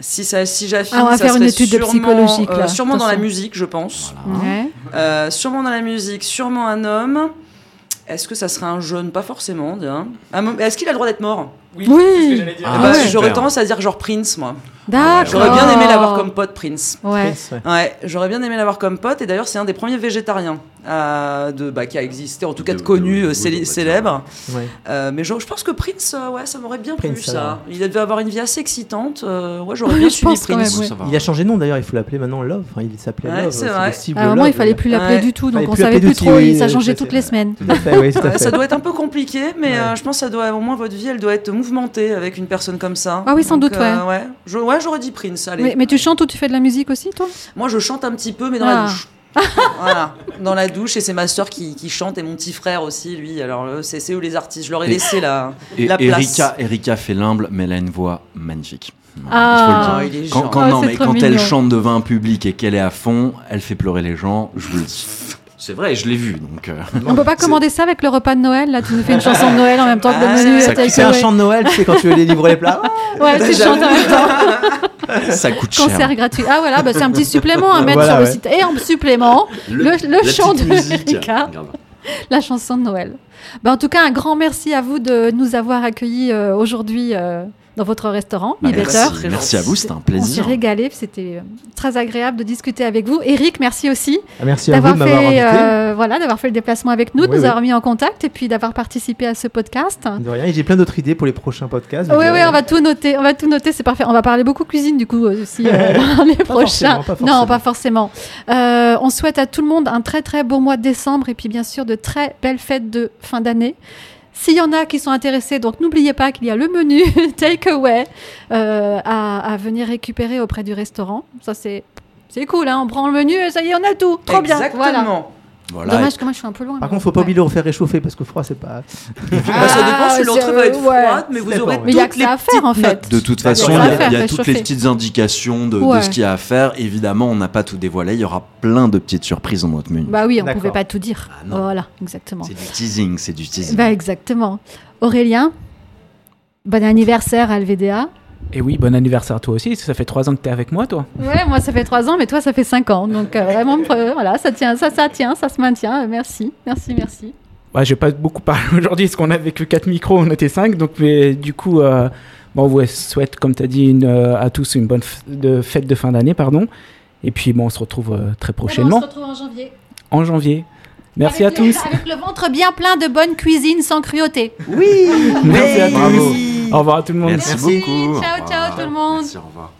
Si ça, si j'affine, Ah, on va ça faire une étude de psychologique, euh, sûrement dans la musique, je pense. Voilà. Ouais. Euh, sûrement dans la musique, sûrement un homme. Est-ce que ça serait un jeune? Pas forcément, mo- Est-ce qu'il a le droit d'être mort? Oui, oui. Ce que ah, bah, J'aurais tendance à dire genre Prince, moi. D'accord. J'aurais bien aimé l'avoir comme pote, Prince. Ouais. Prince, ouais. j'aurais bien aimé l'avoir comme pote. Et d'ailleurs, c'est un des premiers végétariens euh, de, bah, qui a existé, en tout cas de, connu, euh, célèbre. Euh, mais je, je, pense que Prince, euh, ouais, ça m'aurait bien plu ça. Il devait avoir une vie assez excitante. ouais, j'aurais bien suivi Prince. il a changé de nom d'ailleurs. Il faut l'appeler maintenant Love. Enfin, il s'appelait Love. C'est vrai. Alors moi, il fallait plus l'appeler du tout, donc on savait plus trop. Ça changeait toutes les semaines. Ça doit être un peu compliqué, mais je pense que ça doit, au moins votre vie, elle doit être avec une personne comme ça. Ah oui, sans doute, ouais. Ouais, j'aurais dit Prince. Mais, tu chantes ou tu fais de la musique aussi, toi? Moi, je chante un petit peu, mais dans la ah. douche. voilà, dans la douche, et c'est ma soeur qui, chante, et mon petit frère aussi, lui. Alors, c'est eux les artistes. Je leur ai laissé la, et, la place. Erika, Erika fait l'humble, mais elle a une voix magnifique. Ah, il est quand, quand, non, mais quand elle chante devant un public et qu'elle est à fond, elle fait pleurer les gens. Je vous le dis. C'est vrai, je l'ai vu. Donc, euh, On peut pas commander ça avec le repas de Noël. Là, tu nous fais une chanson de Noël en même temps que le ah, menu. C'est un chant de Noël, tu sais, quand tu veux les livrer les plats. ouais, tu chantes en même temps. Ça coûte cher. Concert gratuit. Ah voilà, bah, c'est un petit supplément à mettre sur le site. Et en supplément, le, le, chant de Erika, la chanson de Noël. Bah, en tout cas, un grand merci à vous de nous avoir accueillis euh, aujourd'hui. Euh, dans votre restaurant, bah, merci, merci, à vous, c'était un plaisir. On s'est régalé, c'était euh, très agréable de discuter avec vous. Eric, merci aussi. Ah, merci m'avoir fait, euh, voilà, d'avoir fait le déplacement avec nous, de nous avoir mis en contact et puis d'avoir participé à ce podcast. De rien, j'ai plein d'autres idées pour les prochains podcasts. Oui, oui, on va tout noter, on va tout noter, c'est parfait. On va parler beaucoup cuisine du coup aussi euh, dans les prochains. Non, pas forcément. on souhaite à tout le monde un très très beau mois de décembre et puis bien sûr de très belles fêtes de fin d'année. S'il y en a qui sont intéressés, donc n'oubliez pas qu'il y a le menu takeaway euh, à, venir récupérer auprès du restaurant. Ça, c'est, c'est cool, hein on prend le menu et ça y est, on a tout. Trop bien. Exactement. Dommage que moi je suis un peu loin. Par contre, faut pas oublier de le refaire réchauffer parce que froid, c'est pas. Ah, ça dépend si l'entrée va être froide, mais vous aurez mais il y a que ça à faire en fait. De toute façon, il y a, toutes les petites indications de, ce qu'il y a à faire. Évidemment, on n'a pas tout dévoilé. Il y aura plein de petites surprises dans notre menu. Bah oui, on pouvait pas tout dire. Ah voilà, exactement. C'est du teasing, c'est du teasing. Bah exactement. Aurélien, bon anniversaire à LVDA. Et oui, bon anniversaire à toi aussi. Ça fait trois ans que tu es avec moi, toi. Ouais, moi ça fait trois ans, mais toi ça fait cinq ans. Donc euh, vraiment, euh, voilà, ça tient, ça, ça tient, ça se maintient. Merci, merci, merci. Ouais, je vais pas beaucoup parler aujourd'hui parce qu'on a avec quatre micros, on était cinq. Donc, mais du coup, euh, bon, on vous souhaite, comme tu as dit, une, à tous une bonne de fête de fin d'année, pardon. Et puis, bon, on se retrouve très prochainement. on se retrouve en janvier. En janvier. Merci à tous. Avec le ventre bien plein de bonne cuisine sans cruauté. Oui. Merci à tous. Au revoir à tout le monde. Merci, beaucoup. Ciao, ciao tout le monde. Merci, au revoir.